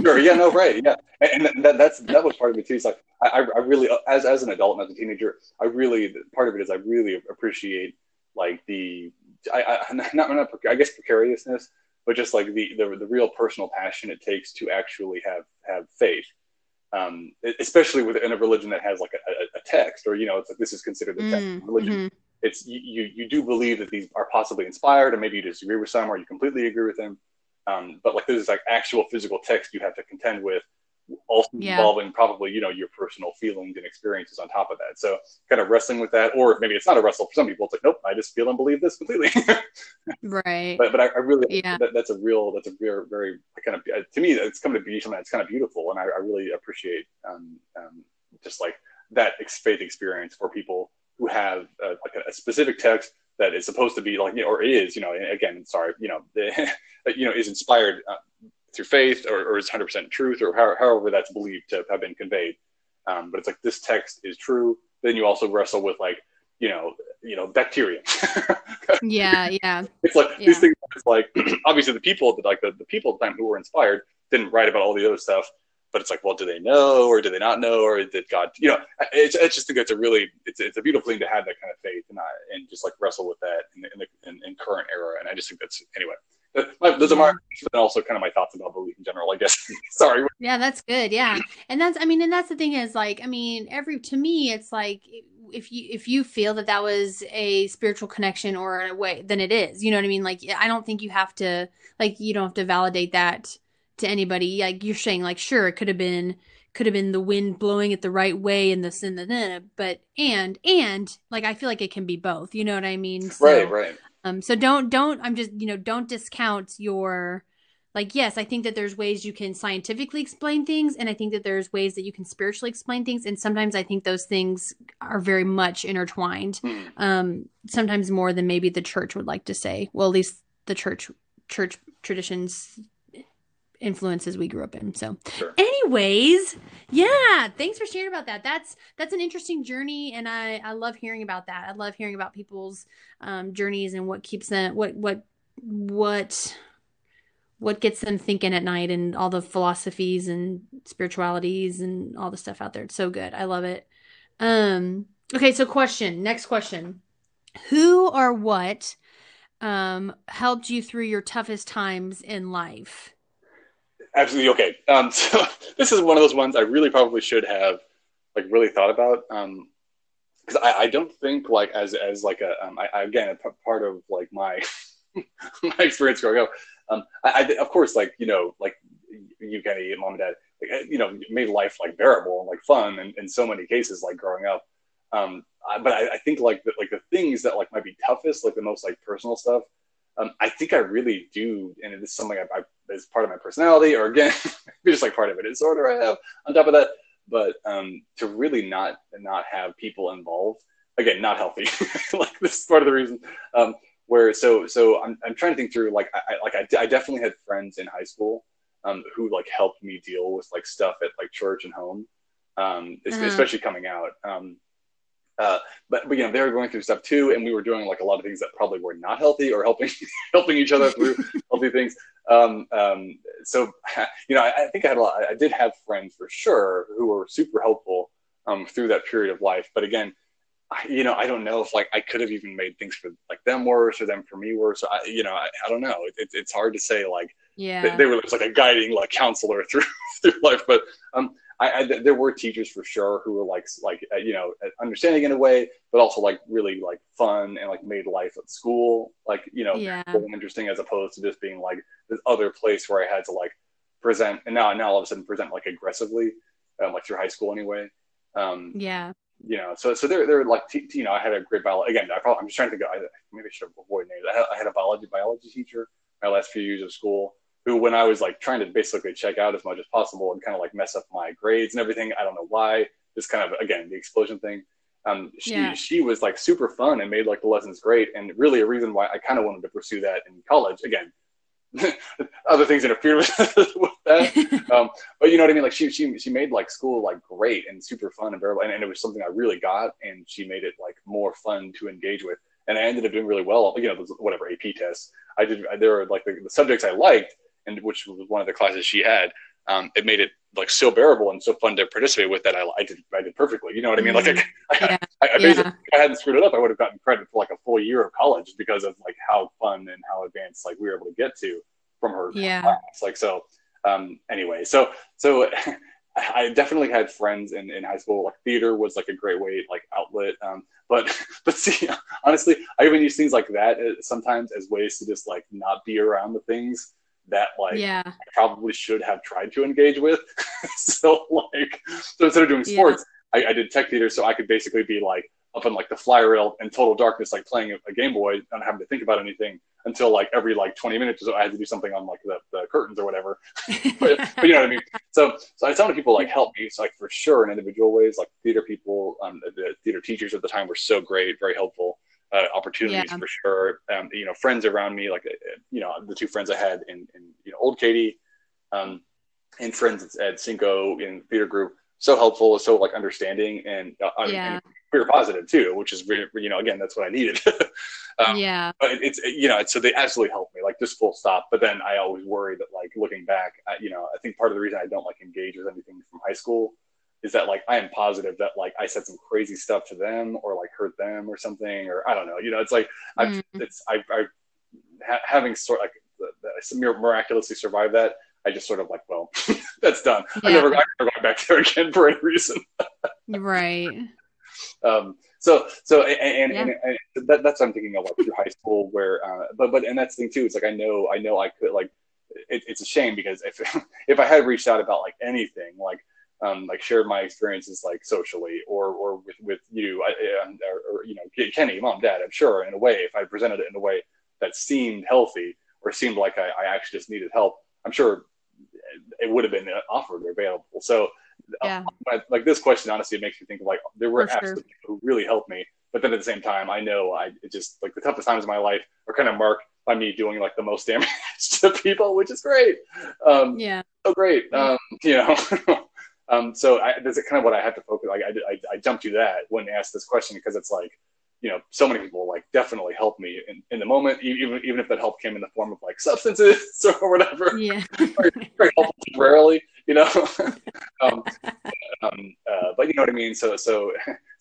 sure. Yeah. No. Right. Yeah. And, and that, that's that was part of it too. It's like I, I really, as as an adult and as a teenager, I really part of it is I really appreciate like the I, I not, not I guess precariousness, but just like the, the the real personal passion it takes to actually have have faith. Um, especially within a religion that has like a, a, a, text, or you know, it's like this is considered the text mm, religion. Mm-hmm. It's you, you do believe that these are possibly inspired, and maybe you disagree with some, or you completely agree with them. Um, but like this is like actual physical text you have to contend with, also yeah. involving probably you know your personal feelings and experiences on top of that. So kind of wrestling with that, or maybe it's not a wrestle for some people. It's like nope, I just feel and believe this completely. right. But but I, I really yeah. That, that's a real that's a very very kind of to me it's coming to be something that's kind of beautiful, and I, I really appreciate um, um, just like that faith experience for people who have uh, like a, a specific text that is supposed to be like, or is, you know, again, sorry, you know, the, you know, is inspired uh, through faith or, or is 100% truth or how, however that's believed to have been conveyed. Um, but it's like this text is true. Then you also wrestle with like, you know, you know, bacteria yeah, yeah. It's like yeah. these things. It's like obviously the people, that like the, the people at the time who were inspired, didn't write about all the other stuff. But it's like, well, do they know, or do they not know, or did God? You know, it's, it's just think it's a really, it's, it's a beautiful thing to have that kind of faith and I, and just like wrestle with that in, in the in, in current era. And I just think that's anyway. Uh, my, those are my also kind of my thoughts about belief in general, I guess. Sorry. Yeah, that's good. Yeah, and that's I mean, and that's the thing is like I mean, every to me, it's like if you if you feel that that was a spiritual connection or a way then it is you know what i mean like i don't think you have to like you don't have to validate that to anybody like you're saying like sure it could have been could have been the wind blowing it the right way and this and the but and and like i feel like it can be both you know what i mean? So, right right. um so don't don't i'm just you know don't discount your like yes i think that there's ways you can scientifically explain things and i think that there's ways that you can spiritually explain things and sometimes i think those things are very much intertwined mm. um sometimes more than maybe the church would like to say. Well at least the church church traditions influences we grew up in so sure. anyways yeah thanks for sharing about that that's that's an interesting journey and i i love hearing about that i love hearing about people's um journeys and what keeps them what what what what gets them thinking at night and all the philosophies and spiritualities and all the stuff out there. It's so good. I love it. Um okay, so question, next question. Who or what um helped you through your toughest times in life? Absolutely okay. Um so this is one of those ones I really probably should have like really thought about. Um because I, I don't think like as as like a um I, again a p- part of like my my experience growing up um, I, I, of course, like you know, like you, Kenny, mom and dad, like, you know, made life like bearable and like fun, in, in so many cases, like growing up. Um, I, but I, I, think like the, like the things that like might be toughest, like the most like personal stuff. Um, I think I really do, and it is something I, I is part of my personality, or again, just like part of is disorder I have on top of that. But um, to really not not have people involved, again, not healthy. like this is part of the reason. Um, where so so I'm, I'm trying to think through like I like I, I definitely had friends in high school um, who like helped me deal with like stuff at like church and home um, uh-huh. especially coming out um, uh, but but you know they were going through stuff too and we were doing like a lot of things that probably were not healthy or helping helping each other through healthy things um, um, so you know I, I, think I had a lot I did have friends for sure who were super helpful um, through that period of life but again you know, I don't know if like I could have even made things for like them worse or them for me worse. I, you know, I, I don't know. It, it's hard to say. Like, yeah, they, they, were just like a guiding like counselor through through life. But um, I, I, there were teachers for sure who were like like uh, you know understanding in a way, but also like really like fun and like made life at school like you know yeah. interesting as opposed to just being like this other place where I had to like present and now now all of a sudden present like aggressively, um, like through high school anyway. Um, yeah you know, so so they're they're like t- you know I had a great biology again. I probably, I'm just trying to think. I, maybe I should avoid names. I had, I had a biology biology teacher my last few years of school who, when I was like trying to basically check out as much as possible and kind of like mess up my grades and everything, I don't know why. Just kind of again the explosion thing. Um, she yeah. she was like super fun and made like the lessons great and really a reason why I kind of wanted to pursue that in college. Again, other things interfered with, with that. Um, but you know what I mean? Like she, she, she made like school like great and super fun and bearable. And, and, it was something I really got. And she made it like more fun to engage with. And I ended up doing really well, you know, whatever AP tests I did. There were like the, the subjects I liked and which was one of the classes she had. Um, it made it like so bearable and so fun to participate with that I, I did I did perfectly. You know what I mean? Like I, mm-hmm. yeah. I, I basically yeah. if I hadn't screwed it up, I would have gotten credit for like a full year of college because of like how fun and how advanced like we were able to get to from her yeah class. like so um anyway so so I definitely had friends in, in high school. Like theater was like a great way, like outlet. Um, but but see, honestly, I even use things like that uh, sometimes as ways to just like not be around the things that like yeah. I probably should have tried to engage with. so like, so instead of doing sports, yeah. I, I did tech theater, so I could basically be like up in like the fly rail in total darkness, like playing a, Game Boy, not having to think about anything until like every like 20 minutes or so I had to do something on like the, the curtains or whatever. but, but, you know what I mean? So, so I of people like help me. So like for sure in individual ways, like theater people, um, the theater teachers at the time were so great, very helpful. Uh, opportunities yeah. for sure. Um, you know, friends around me, like, uh, you know, the two friends I had in, in you know, old Katy, um, and friends at Cinco in theater group so helpful, so like understanding, and, uh, yeah. and queer positive too, which is you know again that's what I needed. um, yeah, but it's you know so they absolutely helped me like just full stop. But then I always worry that like looking back, I, you know I think part of the reason I don't like engage with anything from high school is that like I am positive that like I said some crazy stuff to them or like hurt them or something or I don't know. You know, it's like I've mm. it's I I ha- having sort of like the, the, miraculously survived that. I just sort of like, well, that's done. Yeah. I never, I never going back there again for any reason. right. Um, so, so, and, yeah. and, and, that, that's what I'm thinking of like through high school where, uh, but, but, and that's the thing too. It's like, I know, I know I could like, it, it's a shame because if, if I had reached out about like anything, like, um, like shared my experiences like socially or or with with you or, or, you know Kenny, mom, dad. I'm sure in a way if I presented it in a way that seemed healthy or seemed like I, I actually just needed help, I'm sure it would have been offered or available. So uh, yeah. uh, like this question, honestly, it makes me think of like there were For absolutely sure. who really helped me, but then at the same time, I know I just like the toughest times of my life are kind of marked by me doing like the most damage to people, which is great. Um, yeah, so great. Um, you know. Um, so I, that's kind of what I have to focus. Like I, I, I jumped to that when asked this question because it's like, you know, so many people like definitely helped me in, in the moment, even even if that help came in the form of like substances or whatever. Yeah, very, very helpful temporarily, you know. um, um, uh, but you know what I mean. So so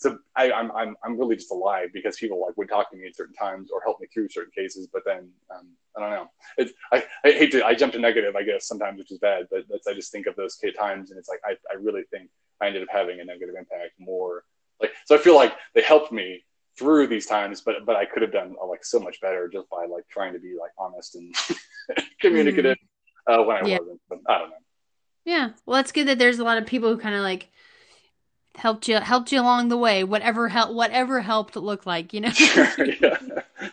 so I, I'm I'm I'm really just alive because people like would talk to me at certain times or help me through certain cases. But then um, I don't know. It's I, I hate to I jump to negative I guess sometimes, which is bad. But that's I just think of those times and it's like I I really think I ended up having a negative impact more. Like so I feel like they helped me through these times, but but I could have done uh, like so much better just by like trying to be like honest and communicative mm. uh, when I yeah. wasn't. But I don't know. Yeah, well, that's good that there's a lot of people who kind of like helped you helped you along the way. Whatever help, whatever helped look like, you know. sure. Yeah.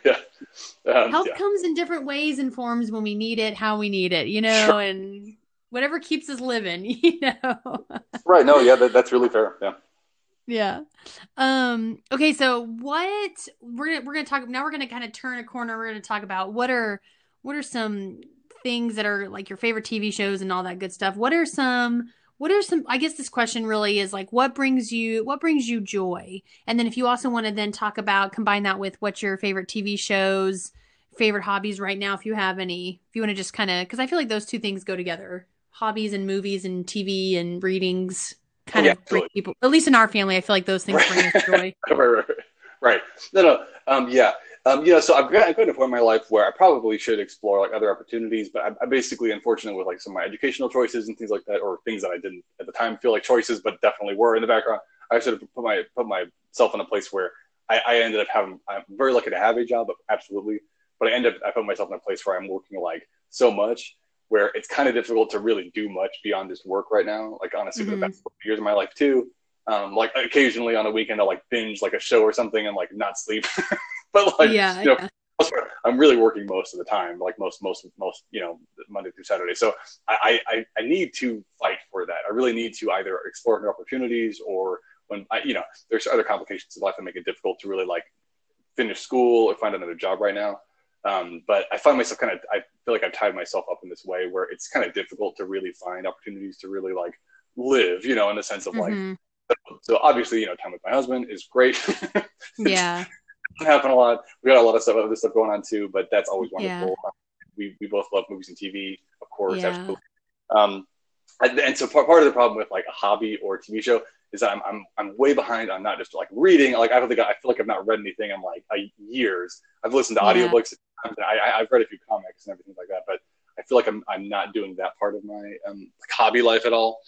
Yeah. Um, help yeah. comes in different ways and forms when we need it, how we need it, you know, sure. and whatever keeps us living, you know. right. No. Yeah. That, that's really fair. Yeah. Yeah. Um, okay, so what we're gonna we're gonna talk about now we're gonna kind of turn a corner, we're gonna talk about what are what are some things that are like your favorite TV shows and all that good stuff. What are some what are some I guess this question really is like what brings you what brings you joy? And then if you also want to then talk about combine that with what's your favorite TV shows, favorite hobbies right now if you have any. If you want to just kind of cuz I feel like those two things go together. Hobbies and movies and TV and readings kind yeah, of bring people. At least in our family, I feel like those things bring us joy. right, right, right. No, no. Um, yeah. Um, you know, so I've got, I've got to a point in my life where I probably should explore like other opportunities, but I'm, I'm, basically unfortunate with like some of my educational choices and things like that, or things that I didn't at the time feel like choices, but definitely were in the background. I should have put my put myself in a place where I, I ended up having. I'm very lucky to have a job, absolutely, but I ended up I put myself in a place where I'm working like so much where it's kind of difficult to really do much beyond just work right now. Like honestly, mm-hmm. for the best years of my life too. Um, like occasionally on a weekend, I'll like binge like a show or something and like not sleep. but like, yeah, you know, yeah. I'm really working most of the time, like most, most, most, you know, Monday through Saturday. So I, I, I need to fight for that. I really need to either explore new opportunities or when I, you know, there's other complications in life that make it difficult to really like finish school or find another job right now. Um, but I find myself kind of, I feel like I've tied myself up in this way where it's kind of difficult to really find opportunities to really like live, you know, in the sense of mm-hmm. like, so obviously, you know, time with my husband is great. yeah. Happen a lot. We got a lot of stuff, other stuff going on too, but that's always wonderful. Yeah. We, we both love movies and TV, of course. Yeah. Absolutely. Um, and, and so part, part of the problem with like a hobby or a TV show is that I'm, I'm, I'm way behind on not just like reading. Like I don't think I, I feel like I've not read anything in like a, years. I've listened to yeah. audiobooks I, have read a few comics and everything like that, but I feel like I'm I'm not doing that part of my um, like hobby life at all.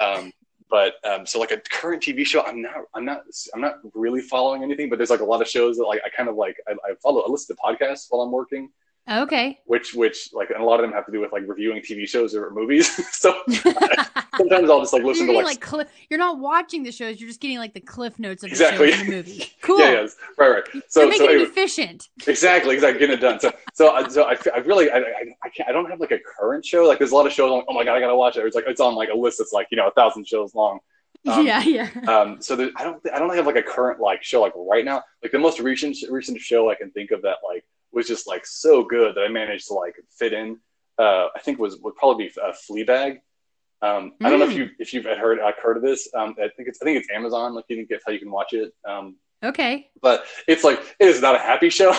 Um, but um, so like a current TV show, I'm not I'm not I'm not really following anything. But there's like a lot of shows that like I kind of like I, I follow I listen to podcasts while I'm working. Okay. Which which like and a lot of them have to do with like reviewing TV shows or movies. so sometimes I'll just like listen to like, like cli- you're not watching the shows, you're just getting like the cliff notes of exactly. the show in the movie. Cool. yeah, yes. Right, right. So you're making so, anyway, it efficient. Exactly, exactly. Getting it done. So so uh, so I, I really I, I, I can't I don't have like a current show. Like there's a lot of shows. Like, oh my god, I gotta watch it. It's like it's on like a list that's like you know a thousand shows long. Um, yeah, yeah. Um, so there, I don't I don't have like a current like show like right now. Like the most recent recent show I can think of that like was just like so good that I managed to like fit in. Uh, I think was would probably be a Fleabag. Um, I don't know if mm. you if you've heard uh, heard of this. Um, I think it's I think it's Amazon. Like you can get how you can watch it. Um, okay. But it's like it is not a happy show.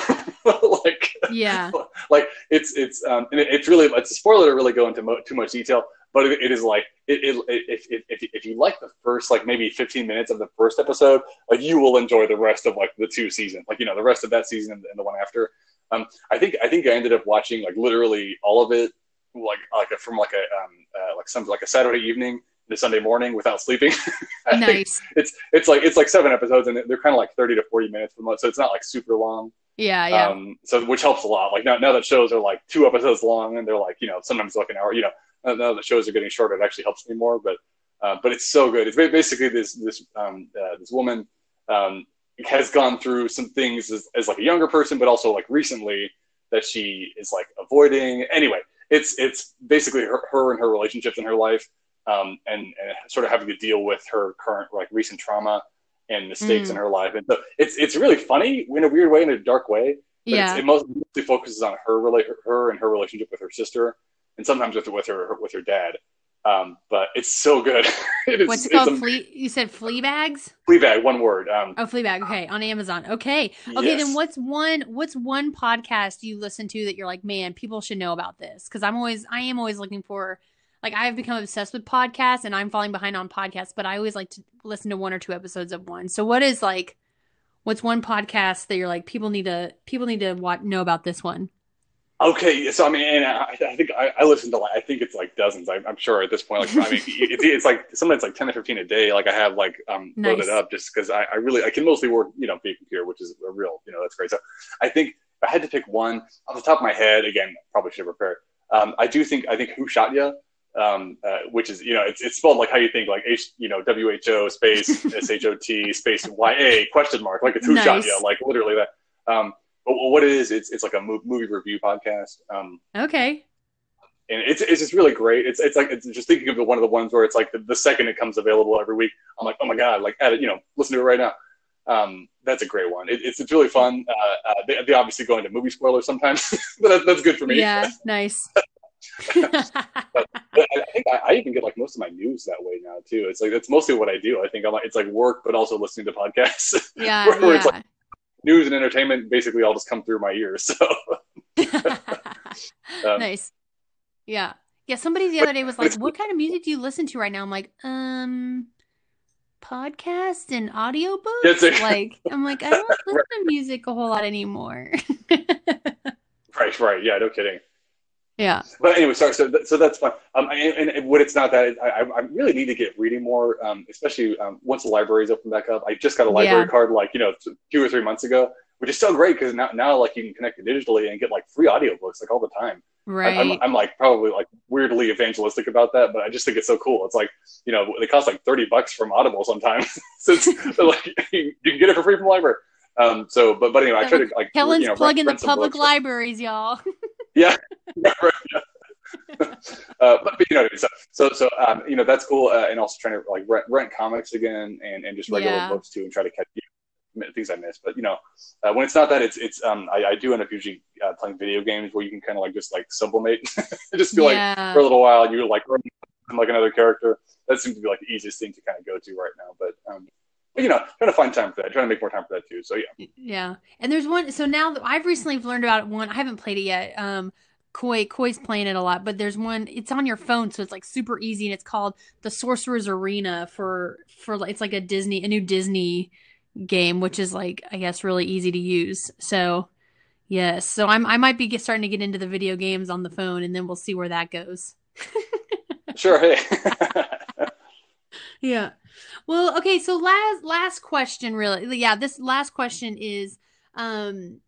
like yeah, like it's it's um, and it, it's really it's a spoiler to really go into mo- too much detail. But it, it is like it, it, if, if, if, if you like the first like maybe 15 minutes of the first episode, like you will enjoy the rest of like the two seasons, like you know the rest of that season and the one after. Um, I think I think I ended up watching like literally all of it like like a, from like a um, uh, like some like a Saturday evening to Sunday morning without sleeping. nice. It's it's like it's like seven episodes and they're kind of like thirty to forty minutes per month, so it's not like super long. Yeah, yeah. Um, so which helps a lot. Like now, now that shows are like two episodes long and they're like you know sometimes like an hour. You know, now that shows are getting shorter, it actually helps me more. But uh, but it's so good. It's basically this this um, uh, this woman um, has gone through some things as, as like a younger person, but also like recently that she is like avoiding. Anyway, it's it's basically her, her and her relationships in her life, um, and, and sort of having to deal with her current like recent trauma and mistakes mm. in her life. And so it's it's really funny in a weird way, in a dark way. yeah, it mostly focuses on her relate her and her relationship with her sister, and sometimes with with her with her dad. Um, but it's so good. it is, What's it called? Flea? You said flea bags. Flea bag, one word. Um, oh, Fleabag. Okay, on Amazon. Okay, okay. Yes. Then what's one? What's one podcast you listen to that you're like, man, people should know about this? Because I'm always, I am always looking for. Like I've become obsessed with podcasts, and I'm falling behind on podcasts. But I always like to listen to one or two episodes of one. So what is like? What's one podcast that you're like people need to people need to watch, know about this one? Okay, so I mean, and I, I think I, I, listen to like I think it's like dozens. I, am sure at this point, like I mean, it's, it's like sometimes like ten to fifteen a day. Like I have like um nice. loaded up just because I, I really I can mostly work you know via computer, which is a real you know that's great. So I think if I had to pick one off the top of my head, again, probably should prepare. Um, I do think I think who shot ya, um, uh, which is you know it's it's spelled like how you think like H you know W H O space S H O T space Y A question mark like it's who nice. shot ya like literally that. Um, what it is, it's it's like a movie review podcast. Um, okay. And it's it's just really great. It's it's like it's just thinking of one of the ones where it's like the, the second it comes available every week, I'm like, oh my god, like add it, you know, listen to it right now. Um, that's a great one. It, it's it's really fun. Uh, uh, they, they obviously go into movie spoilers sometimes, but that, that's good for me. Yeah, nice. but, but I think I, I, even get like most of my news that way now too. It's like that's mostly what I do. I think I'm like it's like work, but also listening to podcasts. Yeah, where, where. It's like, news and entertainment basically all just come through my ears. So um, nice. Yeah. Yeah. Somebody the other day was like, What kind of music do you listen to right now? I'm like, um podcast and audiobooks. like I'm like, I don't listen to music a whole lot anymore. right, right. Yeah, no kidding. Yeah. But anyway, sorry. So, so that's fine. Um, and, and what it's not that I, I really need to get reading more, um, especially um, once the libraries open back up. I just got a library yeah. card like you know two or three months ago, which is so great because now now like you can connect it digitally and get like free audiobooks like all the time. Right. I, I'm, I'm like probably like weirdly evangelistic about that, but I just think it's so cool. It's like you know they cost like thirty bucks from Audible sometimes, so like you can get it for free from the library. Um, so, but but anyway, I try to like Helen's you know, plugging the public libraries, y'all. Yeah. uh, but, but, you know, so so, so um, you know that's cool, uh, and also trying to like rent, rent comics again and, and just regular yeah. books too, and try to catch you know, things I missed. But you know, uh, when it's not that, it's it's um I, I do end up usually uh, playing video games where you can kind of like just like sublimate, just be yeah. like for a little while you're like like another character. That seems to be like the easiest thing to kind of go to right now. But um, but, you know, trying to find time for that, trying to make more time for that too. So yeah. Yeah, and there's one. So now that I've recently learned about one. I haven't played it yet. Um, Koi Koi's playing it a lot, but there's one. It's on your phone, so it's like super easy, and it's called the Sorcerer's Arena for for it's like a Disney, a new Disney game, which is like I guess really easy to use. So yes, so I'm I might be get, starting to get into the video games on the phone, and then we'll see where that goes. sure. Hey. yeah. Well, okay. So last last question, really. Yeah, this last question is um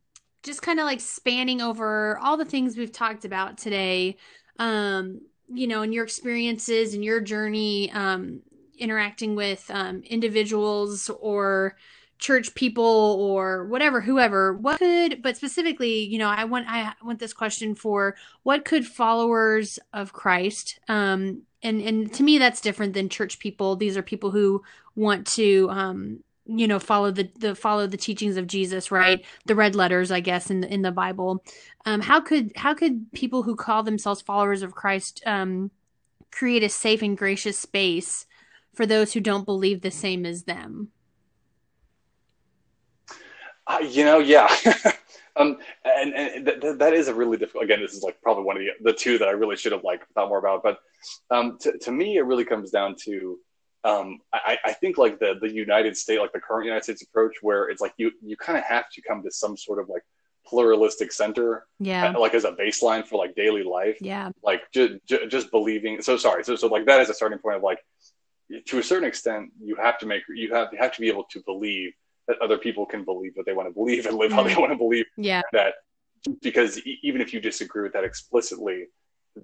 just kind of like spanning over all the things we've talked about today um you know and your experiences and your journey um interacting with um individuals or church people or whatever whoever what could but specifically you know i want i want this question for what could followers of christ um and and to me that's different than church people these are people who want to um you know follow the the follow the teachings of Jesus, right? The red letters, I guess, in the in the Bible. Um, how could how could people who call themselves followers of Christ um, create a safe and gracious space for those who don't believe the same as them? Uh, you know, yeah. um, and, and th- that is a really difficult. Again, this is like probably one of the the two that I really should have like thought more about. But um, to to me, it really comes down to um, I, I think like the the United States, like the current United States approach, where it's like you you kind of have to come to some sort of like pluralistic center yeah uh, like as a baseline for like daily life yeah like ju- ju- just believing so sorry so so like that is a starting point of like to a certain extent you have to make you have you have to be able to believe that other people can believe what they want to believe and live how they want to believe yeah that because even if you disagree with that explicitly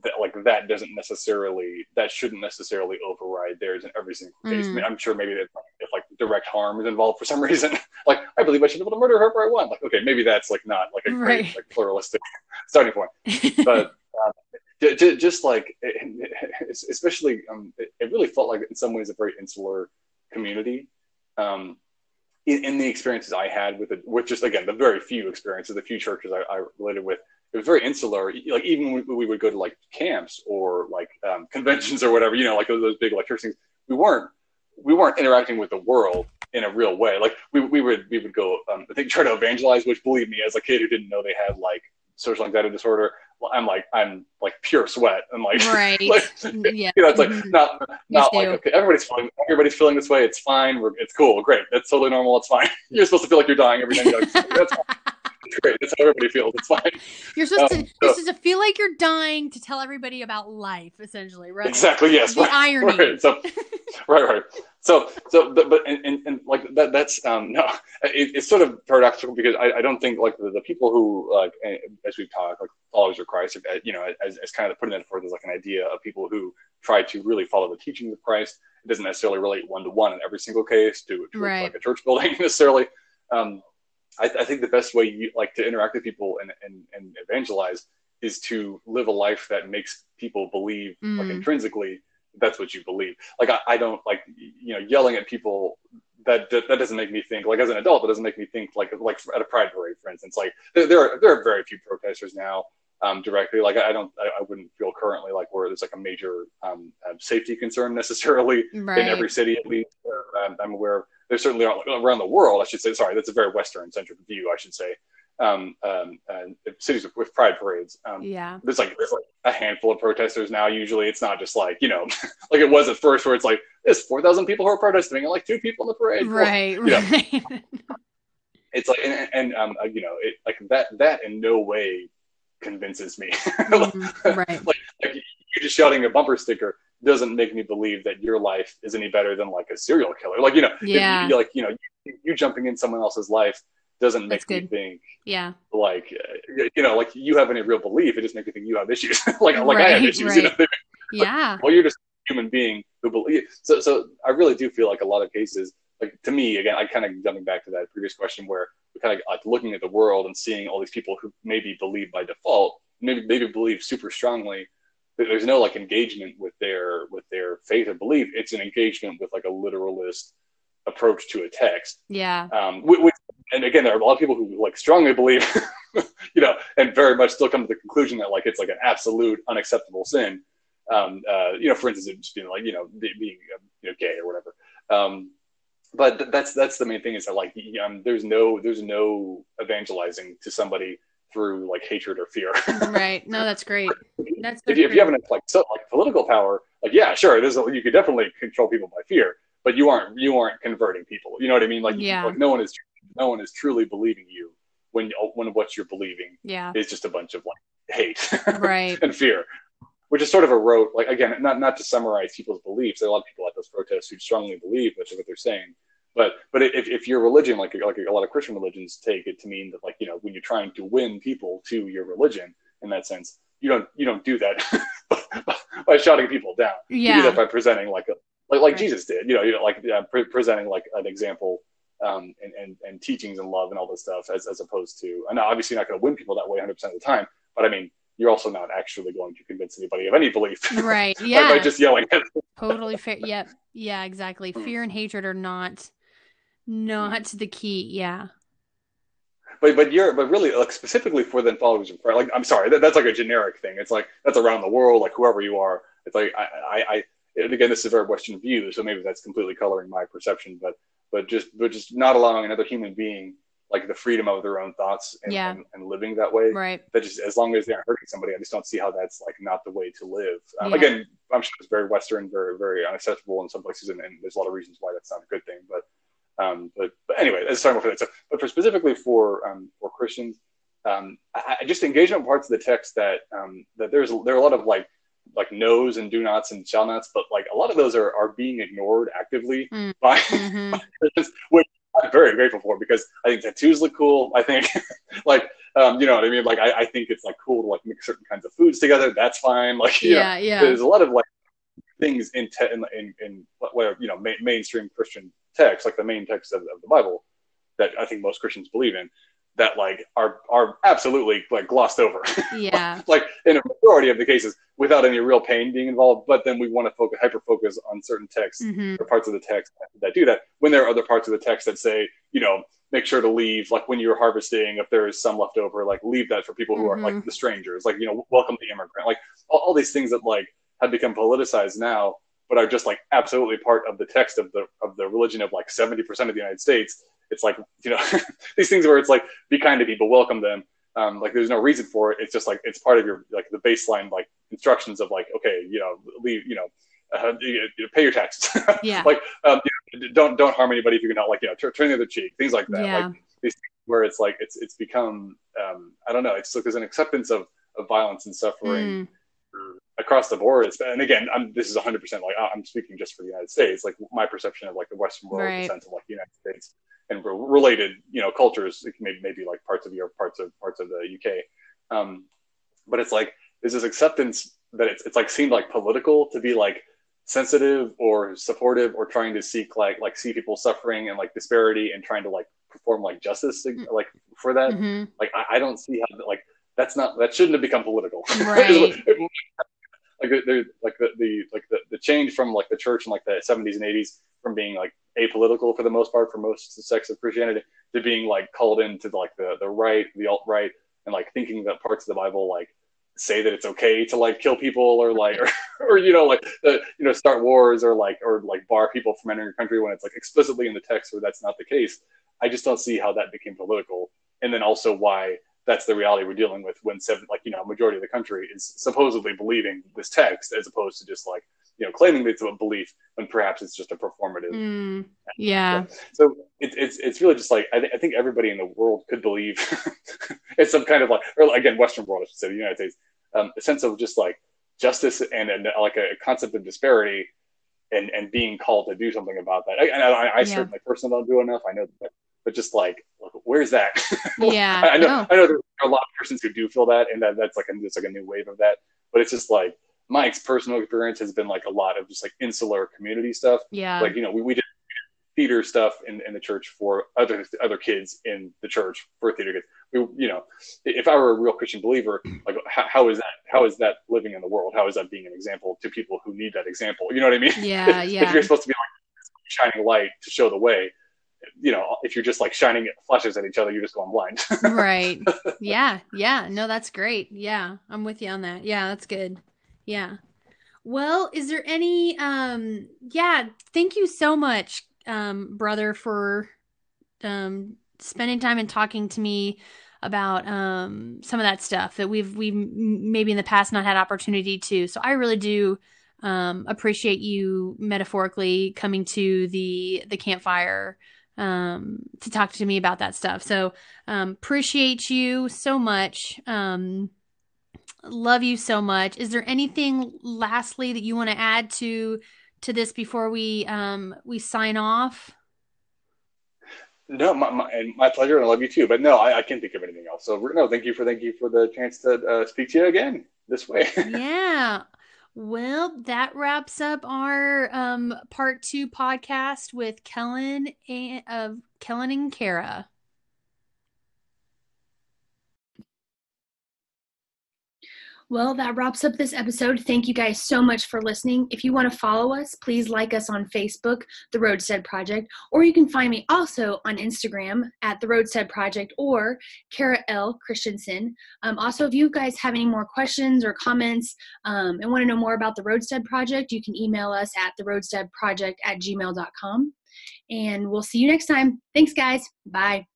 that like that doesn't necessarily that shouldn't necessarily override theirs in every single case. Mm. I mean, I'm sure maybe that if like direct harm is involved for some reason, like I believe I should be able to murder whoever I want. Like okay, maybe that's like not like a right. great like pluralistic starting point, but. Uh, just like especially um, it really felt like in some ways a very insular community um, in, in, the experiences i had with it with just again the very few experiences the few churches I, I related with it was very insular. Like even when we would go to like camps or like um, conventions or whatever, you know, like those, those big like church things, we weren't we weren't interacting with the world in a real way. Like we, we would we would go um, I think try to evangelize, which believe me, as a kid who didn't know they had like social anxiety disorder, I'm like I'm like pure sweat. I'm like right, like, yeah. You know, it's like mm-hmm. not not like okay, everybody's feeling everybody's feeling this way. It's fine. We're, it's cool. Great. That's totally normal. It's fine. You're supposed to feel like you're dying every day. Like, That's fine. Great. That's how everybody feels. It's fine. You're supposed um, to you're supposed to feel like you're dying to tell everybody about life, essentially, right? Exactly. Yes. The right, irony. Right. So, right. Right. So, so, but, but and, and, and like that, that's um no, it, it's sort of paradoxical because I, I don't think like the, the people who like as we've talked like followers of Christ, you know, as, as kind of putting it forth as like an idea of people who try to really follow the teachings of Christ. It doesn't necessarily relate one to one in every single case to, to right. like a church building necessarily. Um, I, I, think the best way you like to interact with people and, and, and evangelize is to live a life that makes people believe mm. like intrinsically that's what you believe. Like I, I, don't like you know yelling at people that, that, that doesn't make me think like as an adult it doesn't make me think like like at a pride parade for instance like there, there are there are very few protesters now um, directly like I don't I, I, wouldn't feel currently like where there's like a major um, safety concern necessarily right. in every city at least. Um, I'm aware there certainly are around the world. I should say. Sorry, that's a very Western centric view. I should say. Um, um, cities with, with, pride parades. Um, yeah, there's like there's like a handful of protesters now. Usually, it's not just like you know, like it was at first, where it's like there's four thousand people who are protesting and like two people in the parade. Right, well, right. Know, it's like and, and um, uh, you know, it, like that that in no way convinces me. mm, right. like, like you just shouting a bumper sticker doesn't make me believe that your life is any better than like a serial killer. Like you know, yeah, you, like you know, you, you, jumping in someone else's life doesn't make me think, yeah, like uh, you know, like you have any real belief. It just makes me think you have issues. like like I have issues. Right. You know, like, yeah. Well, you're just a human being who believe. So so I really do feel like a lot of cases, like to me again, I kind of jumping back to that previous question where we're kind of like looking at the world and seeing all these people who maybe believe by default, maybe maybe believe super strongly there's no like engagement with their with their faith or belief. It's an engagement with like a literalist approach to a text. Yeah. Um, which, and again, there are a lot of people who like strongly believe, you know, and very much still come to the conclusion that like it's like an absolute unacceptable sin. Um, uh, you know, for instance, just being like you know being you know gay or whatever. Um, but that's that's the main thing is that like um, there's no there's no evangelizing to somebody through like hatred or fear. right. No, that's great. That's if, you, if you have enough like so like political power, like yeah, sure, there's a, you could definitely control people by fear, but you aren't you aren't converting people. You know what I mean? Like yeah. like no one is no one is truly believing you when when what you're believing yeah. is just a bunch of like hate right and fear which is sort of a rote like again not not to summarize people's beliefs there are a lot of people at those protests who strongly believe what they're saying but but if, if your religion, like like a lot of Christian religions, take it to mean that like you know when you're trying to win people to your religion in that sense, you don't you don't do that by shouting people down. Yeah. You do that by presenting like a like like right. Jesus did. You know, you know like uh, pre- presenting like an example um, and, and and teachings and love and all this stuff as as opposed to. And obviously, you're not going to win people that way 100 percent of the time. But I mean, you're also not actually going to convince anybody of any belief. Right. Yeah. by, by, just yelling. totally fair. Yep. Yeah. Exactly. Hmm. Fear and hatred are not not the key, yeah. But but you're but really like specifically for the followers of Christ. Like I'm sorry, that, that's like a generic thing. It's like that's around the world, like whoever you are. It's like I, I, I and again, this is a very Western view, so maybe that's completely coloring my perception, but but just but just not allowing another human being like the freedom of their own thoughts and, yeah. and, and, living that way. Right. That just as long as they aren't hurting somebody, I just don't see how that's like not the way to live. Um, yeah. Again, I'm sure it's very Western, very very unacceptable in some places, and, and, there's a lot of reasons why that's not a good thing. But um, but, but anyway, that's talking about that. So, but for specifically for um, for Christians, um, I, I just engagement parts of the text that um, that there's there are a lot of like like knows and do nots and shall nots, but like a lot of those are, are being ignored actively mm. by, mm-hmm. by Christians, which I'm very grateful for because I think tattoos look cool. I think like um, you know what I mean. Like I, I, think it's like cool to like mix certain kinds of foods together. That's fine. Like yeah, know, yeah. There's a lot of like things in te- in, in, in you know ma- mainstream Christian text, like the main text of, of the Bible, that I think most Christians believe in that like are are absolutely like glossed over. Yeah. like in a majority of the cases without any real pain being involved. But then we want to focus hyper focus on certain texts mm-hmm. or parts of the text that do that. When there are other parts of the text that say, you know, make sure to leave like when you're harvesting, if there is some left over, like leave that for people who mm-hmm. are like mm-hmm. the strangers, like, you know, welcome the immigrant, like all, all these things that like have become politicized now, but are just like absolutely part of the text of the of the religion of like 70% of the United States it's like you know these things where it's like be kind to people, welcome them. Um, like there's no reason for it. It's just like it's part of your like the baseline like instructions of like okay, you know, leave, you know, uh, you, you pay your taxes. Yeah. like um, you know, don't don't harm anybody if you can help. Like you know, turn, turn the other cheek, things like that. Yeah. Like these where it's like it's it's become um, I don't know. It's like there's an acceptance of of violence and suffering. Mm across the board. And again, I'm, this is 100 percent like I'm speaking just for the United States. Like my perception of like the Western world, right. the sense of like the United States and related, you know, cultures, maybe, maybe like parts of Europe, parts of parts of the UK. Um, but it's like there's this acceptance that it's, it's like seemed like political to be like sensitive or supportive or trying to seek like like see people suffering and like disparity and trying to like perform like justice mm. like for that. Mm-hmm. Like I, I, don't see how like that's not that shouldn't have become political. Right. Like the, like the, the like the, the change from like the church in like the 70s and 80s from being like apolitical for the most part for most sects of Christianity to being like called into like the the right, the alt right, and like thinking that parts of the Bible like say that it's okay to like kill people or like or, or you know like the, you know start wars or like or like bar people from entering a country when it's like explicitly in the text where that's not the case. I just don't see how that became political, and then also why that's the reality we're dealing with when seven like you know a majority of the country is supposedly believing this text as opposed to just like you know claiming it's a belief when perhaps it's just a performative mm, yeah. So, so it, it's it's really just like I, th- I think everybody in the world could believe it's some kind of like or again western world i should say the united states um, a sense of just like justice and, and like a concept of disparity and and being called to do something about that. I, I, I yeah. certainly personally don't do enough. I know that but just like where's that yeah I, know no. i know there are a lot of persons who do feel that and that that's like a, it's like a new wave of that but it's just like my personal experience has been like a lot of just like insular community stuff. Yeah. Like, you know, we, we did theater stuff in, in the church for other other kids in the church for theater kids. We, you know, if I were a real Christian believer, like how, how is that? How is that living in the world? How is that being an example to people who need that example? You know what I mean? Yeah, yeah. if you're supposed to be like shining light to show the way, you know, if you're just like shining flashes at each other, you're just going blind. right. Yeah. Yeah. No, that's great. Yeah. I'm with you on that. Yeah. That's good. Yeah. Well, is there any um yeah, thank you so much um brother for um spending time and talking to me about um some of that stuff that we've we've maybe in the past not had opportunity to. So I really do um appreciate you metaphorically coming to the the campfire um to talk to me about that stuff. So um appreciate you so much. Um love you so much. Is there anything lastly that you want to add to to this before we um we sign off? No, my, my, my pleasure, and I love you too. But no, I, I can't think of anything else. So no, thank you for thank you for the chance to uh, speak to you again this way. yeah. Well, that wraps up our um, part two podcast with Kellen and of Kellen and Kara. Well, that wraps up this episode. Thank you guys so much for listening. If you want to follow us, please like us on Facebook, The Roadstead Project, or you can find me also on Instagram at The Roadstead Project or Kara L. Christensen. Um, also, if you guys have any more questions or comments um, and want to know more about The Roadstead Project, you can email us at theroadsteadproject at gmail.com. And we'll see you next time. Thanks, guys. Bye.